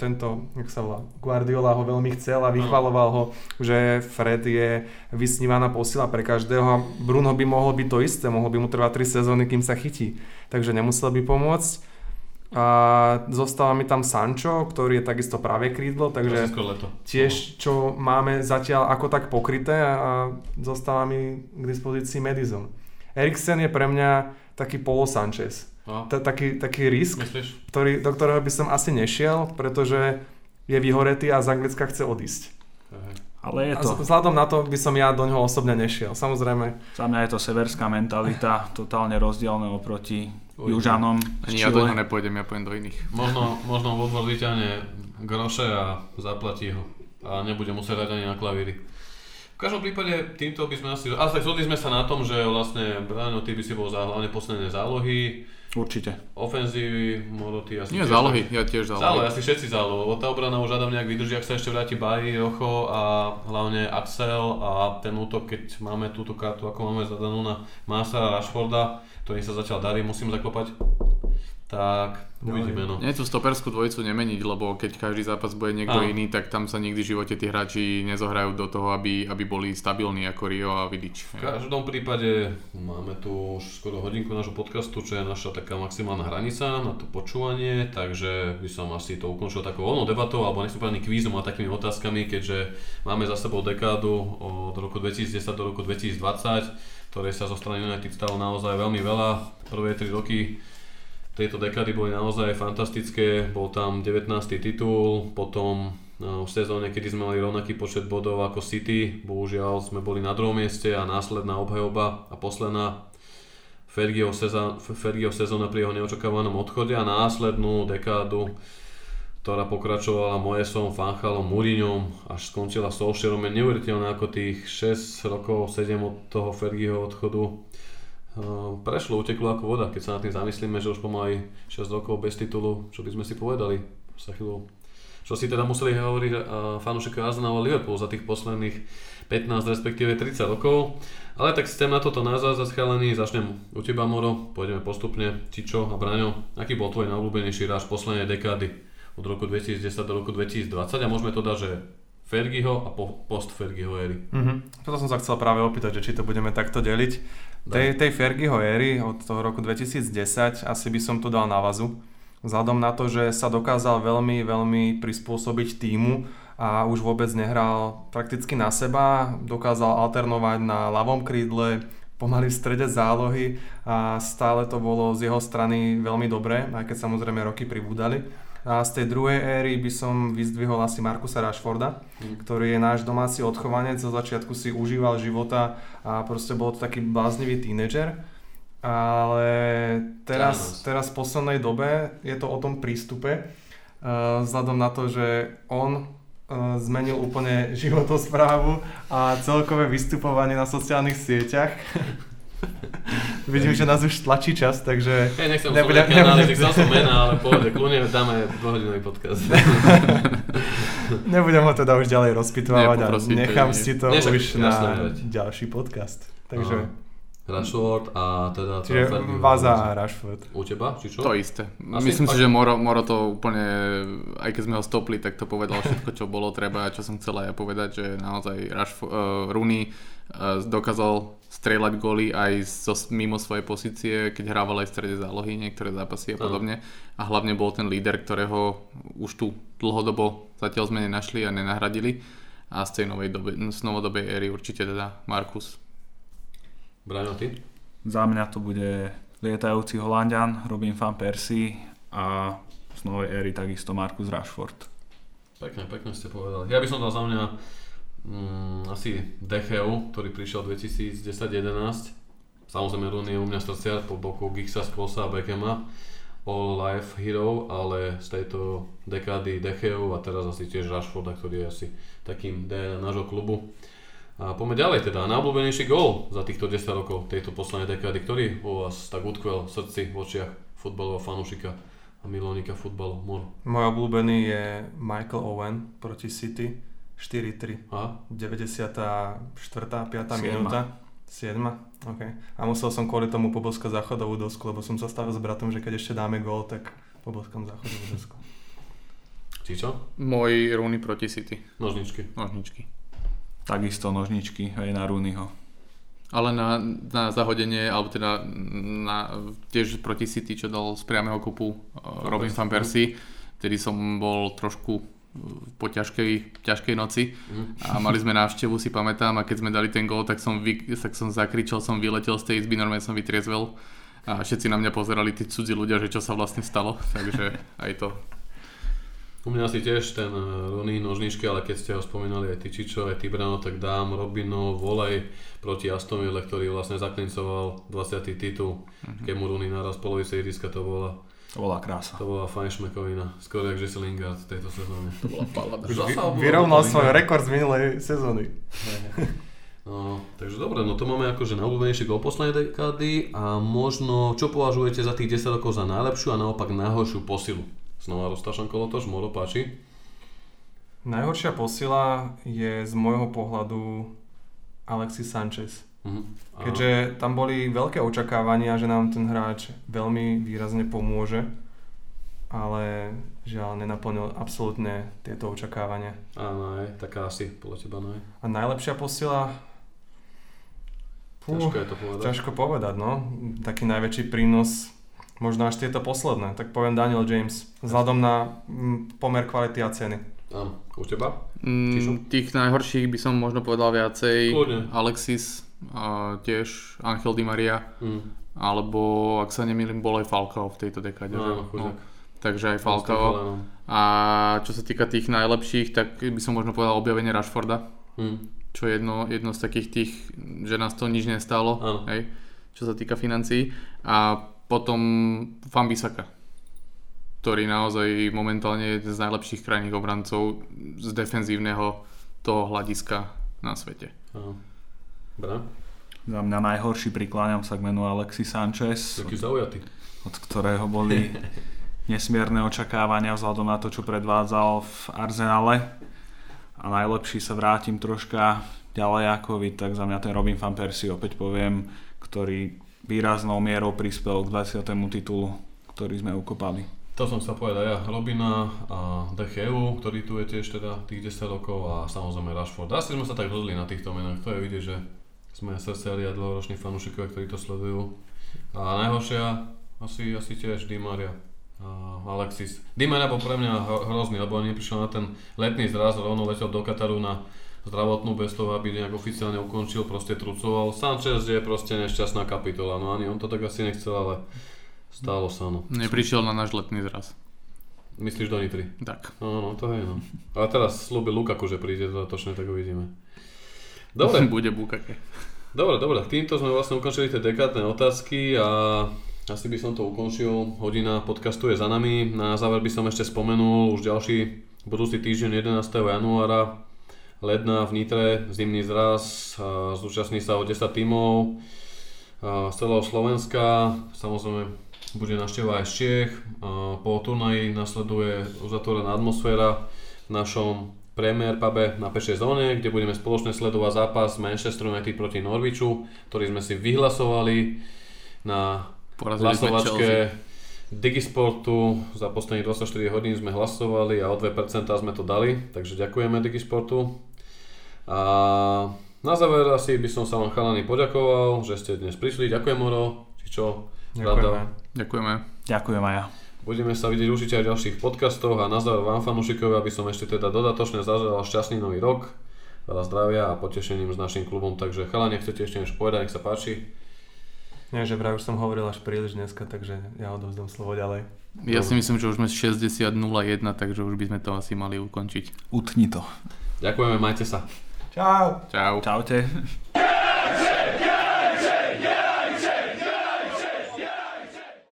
tento, jak sa volá, Guardiola ho veľmi chcel a vychvaloval ho, že Fred je vysnívaná posila pre každého a Bruno by mohol byť to isté, mohol by mu trvať 3 sezóny, kým sa chytí, takže nemusel by pomôcť. A zostáva mi tam Sancho, ktorý je takisto pravé krídlo, takže tiež čo máme zatiaľ ako tak pokryté a zostáva mi k dispozícii Madison. Eriksen je pre mňa taký polo Sanchez. No, Ta- taký, taký risk, myslíš? ktorý, do ktorého by som asi nešiel, pretože je vyhoretý a z Anglicka chce odísť. Ale je to, vzhľadom na to by som ja do ňoho osobne nešiel. Samozrejme, za mňa je to severská mentalita, totálne rozdielne oproti Oj. južanom. Ani ja do neho nepôjdem, ja pôjdem do iných. Možno, možno vyťahne groše a zaplatí ho. A nebude musieť hrať ani na klavíri. V každom prípade týmto by sme asi... Ale tak zhodli sme sa na tom, že vlastne Brano, ty by si bol za hlavne posledné zálohy, Určite. ofenzívy, Moro, ty asi Nie tiež zálohy, ja tiež Zálohy, zálohy. asi všetci zálohy, lebo tá obrana už hádam nejak vydrží, ak sa ešte vráti Baji, Rocho a hlavne Axel a ten útok, keď máme túto kartu, ako máme zadanú na Masa a Rashforda, ktorý sa zatiaľ darí, musím zaklopať, tak uvidíme no. Nie tú stoperskú dvojicu nemeniť, lebo keď každý zápas bude niekto Áno. iný, tak tam sa nikdy v živote tí hráči nezohrajú do toho, aby, aby boli stabilní ako Rio a Vidič. V každom prípade máme tu už skoro hodinku nášho podcastu, čo je naša taká maximálna hranica na to počúvanie, takže by som asi to ukončil takou voľnou debatou, alebo nechcem povedať kvízom a takými otázkami, keďže máme za sebou dekádu od roku 2010 do roku 2020, ktorej sa zo strany United stalo naozaj veľmi veľa. Prvé 3 roky tejto dekády boli naozaj fantastické, bol tam 19. titul, potom no, v sezóne, kedy sme mali rovnaký počet bodov ako City, bohužiaľ sme boli na druhom mieste a následná obhajoba a posledná Fergieho sezóna, pri jeho neočakávanom odchode a následnú dekádu ktorá pokračovala Moesom, Fanchalom, Mourinhom, až skončila Solskjaerom. Je neuveriteľné, ako tých 6 rokov, 7 od toho Fergieho odchodu prešlo, uteklo ako voda, keď sa nad tým zamyslíme, že už pomaly 6 rokov bez titulu, čo by sme si povedali sa chvíľou. Čo si teda museli hovoriť uh, fanúšikovia Arsenalu a Liverpool za tých posledných 15 respektíve 30 rokov. Ale tak systém na toto názor zaschálený, začnem u teba Moro, pôjdeme postupne, Čičo a Braňo. Aký bol tvoj najobľúbenejší hráč poslednej dekády od roku 2010 do roku 2020 a môžeme to dať, že Fergieho a po, post Fergieho éry. Mhm. Toto som sa chcel práve opýtať, že či to budeme takto deliť. Tej, tej Fergieho éry od toho roku 2010 asi by som tu dal na vazu. Vzhľadom na to, že sa dokázal veľmi, veľmi prispôsobiť týmu a už vôbec nehral prakticky na seba, dokázal alternovať na ľavom krídle, pomaly v strede zálohy a stále to bolo z jeho strany veľmi dobré, aj keď samozrejme roky pribúdali. A z tej druhej éry by som vyzdvihol asi Markusa Rashforda, ktorý je náš domáci odchovanec, zo začiatku si užíval života a proste bol to taký bláznivý tínedžer. Ale teraz, teraz v poslednej dobe je to o tom prístupe, uh, vzhľadom na to, že on uh, zmenil úplne životosprávu a celkové vystupovanie na sociálnych sieťach. Vidím, že nás už tlačí čas, takže... Hej, nechcem nejaké analýzy, nebudem- chcel som mena, ale pohode, kľudne dáme dvojhodinový podcast. Nebudem ho teda už ďalej rozpitovať a nechám nie. si to Nie, však už na ďalší podcast. Takže, Rashford a teda... čiže. Vaza a Rashford. U teba, či čo? To isté. Asi- Myslím si, že Moro, Moro to úplne, aj keď sme ho stopli, tak to povedal všetko, čo bolo treba a čo som chcel aj ja povedať, že naozaj Rashford, uh, Rooney uh, dokázal strieľať góly aj zo, mimo svojej pozície, keď hrával aj v strede zálohy, niektoré zápasy a podobne. A hlavne bol ten líder, ktorého už tu dlhodobo zatiaľ sme nenašli a nenahradili. A z tej novej dobe, z novodobej éry určite teda Markus. Braňo, ty? Za mňa to bude lietajúci Holandian, Robin van Persie a z novej éry takisto Marcus Rashford. Pekne, pekne ste povedali. Ja by som dal za mňa mm, asi Decheu, ktorý prišiel 2010-11. Samozrejme Rooney je u mňa srdciar po boku Giggsa, Scholesa a Beckhama. All life hero, ale z tejto dekády Decheu a teraz asi tiež Rashforda, ktorý je asi takým D nášho klubu. A poďme ďalej teda. Najobľúbenejší gól za týchto 10 rokov tejto poslednej dekády, ktorý u vás tak utkvel v srdci, v očiach futbalového fanúšika a milovníka futbalu. Môj obľúbený je Michael Owen proti City 4-3. A? 94. 5. Siedma. minúta. 7. OK. A musel som kvôli tomu poboskať záchodovú dosku, lebo som sa stavil s bratom, že keď ešte dáme gól, tak poboskám záchodovú dosku. Či čo? Môj Rooney proti City. Nožničky. Nožničky. Takisto nožničky aj na Rooneyho. Ale na, na zahodenie, alebo teda na, tiež proti City, čo dal z priamého kopu uh, Robin van Persie, vtedy som bol trošku po ťažkej, ťažkej noci a mali sme návštevu, si pamätám, a keď sme dali ten gól, tak som, vy, tak som zakričal, som vyletel z tej izby, normálne som vytriezvel a všetci na mňa pozerali, tí cudzí ľudia, že čo sa vlastne stalo, takže aj to. U mňa si tiež ten eh, Rooney nožničky, ale keď ste ho spomínali aj Tyčičo, aj Tibrano, tak dám Robino volej proti Aston Ville, ktorý vlastne zaklincoval 20. titul, keď mu Rooney naraz polovice ihriska to bola, To bola krása. to bola fajnšmekovina, skoro jak Jesse Lingard v tejto sezóne. To bola palada. Vyrovnal svoj rekord z minulej sezóny. No, takže dobre, no to máme akože najobľúbenejší gol poslednej dekády a možno, čo považujete za tých 10 rokov za najlepšiu a naopak najhoršiu posilu? Znova roztašam kolotoč, Moro páči. Najhoršia posila je z môjho pohľadu Alexis Sanchez. Mhm. A- Keďže tam boli veľké očakávania, že nám ten hráč veľmi výrazne pomôže, ale žiaľ nenaplnil absolútne tieto očakávania. Áno, aj, taká asi, podľa teba, no. A najlepšia posila? Fú, Ťažko je to povedať. ťažko povedať, no. Taký najväčší prínos, možno až tieto posledné, tak poviem Daniel James, vzhľadom na pomer kvality a ceny. Áno, u teba? Mm, tých najhorších by som možno povedal viacej. Kľudne. Alexis, a tiež Angel Di Maria, Mm. alebo ak sa nemýlim, bol aj Falcao v tejto dekáde. že? Áno, chudák. takže aj Falcao. A čo sa týka tých najlepších, tak by som možno povedal objavenie Rashforda, Mm. čo je jedno, jedno z takých tých, že nás to nič nestálo, Áno. hej, čo sa týka financií. A potom Fambisaka, ktorý naozaj momentálne je jeden z najlepších krajných obrancov z defenzívneho toho hľadiska na svete. Áno. Dobre, Za mňa najhorší prikláňam sa k menu Alexis Sanchez, taký zaujatý. od ktorého boli nesmierne očakávania vzhľadom na to, čo predvádzal v Arsenale. A najlepší sa vrátim troška ďalej ako vy, tak za mňa ten Robin van Persie opäť poviem, ktorý výraznou mierou prispel k 20. titulu, ktorý sme ukopali. To som sa povedať ja, Robina a De Geu, ktorý tu je tiež teda tých 10 rokov a samozrejme Rashford. Asi sme sa tak rozhodli na týchto menách, to je vidieť, že sme srdciari a dlhoroční fanúšikovia, ktorí to sledujú. A najhoršia asi, asi tiež Di Maria a Alexis. Di Maria bol pre mňa hro- hrozný, lebo ani neprišiel na ten letný zraz, rovno letel do Kataru na zdravotnú bez toho, aby nejak oficiálne ukončil, proste trucoval. Sanchez je proste nešťastná kapitola, no ani on to tak asi nechcel, ale stálo sa, no. Neprišiel na náš letný zraz. Myslíš do Nitry? Tak. No, no, to je no. Ale teraz slúbil Lukaku, že príde dodatočne, tak uvidíme. Dobre, Bude bukake. dobre, dobre. Týmto sme vlastne ukončili tie dekádne otázky a asi by som to ukončil. Hodina podcastu je za nami. Na záver by som ešte spomenul už ďalší budúci týždeň 11. januára Ledna v Nitre, zimný zraz, zúčastní sa o 10 tímov z celého Slovenska, samozrejme bude návšteva aj z Čiech. Po turnaji nasleduje uzatvorená atmosféra v našom Premier pube na pešej zóne, kde budeme spoločne sledovať zápas Manchester United proti Norwichu, ktorý sme si vyhlasovali na Porazili hlasovačke Digisportu. Za posledných 24 hodín sme hlasovali a o 2% sme to dali, takže ďakujeme Digisportu. A na záver asi by som sa vám chalani poďakoval, že ste dnes prišli. Ďakujem Moro, či čo? Ďakujeme. Rada. Ďakujeme. Ďakujem aj ja. Budeme sa vidieť určite aj v ďalších podcastoch a na záver vám fanúšikovia, aby som ešte teda dodatočne zaželal šťastný nový rok, veľa zdravia a potešením s našim klubom, takže chalani, chcete ešte niečo povedať, nech sa páči. Nie, že vraj už som hovoril až príliš dneska, takže ja odovzdám slovo ďalej. Ja si myslím, že už sme 60.01, takže už by sme to asi mali ukončiť. Utni to. Ďakujeme, majte sa. Čau! Čau. Čaute.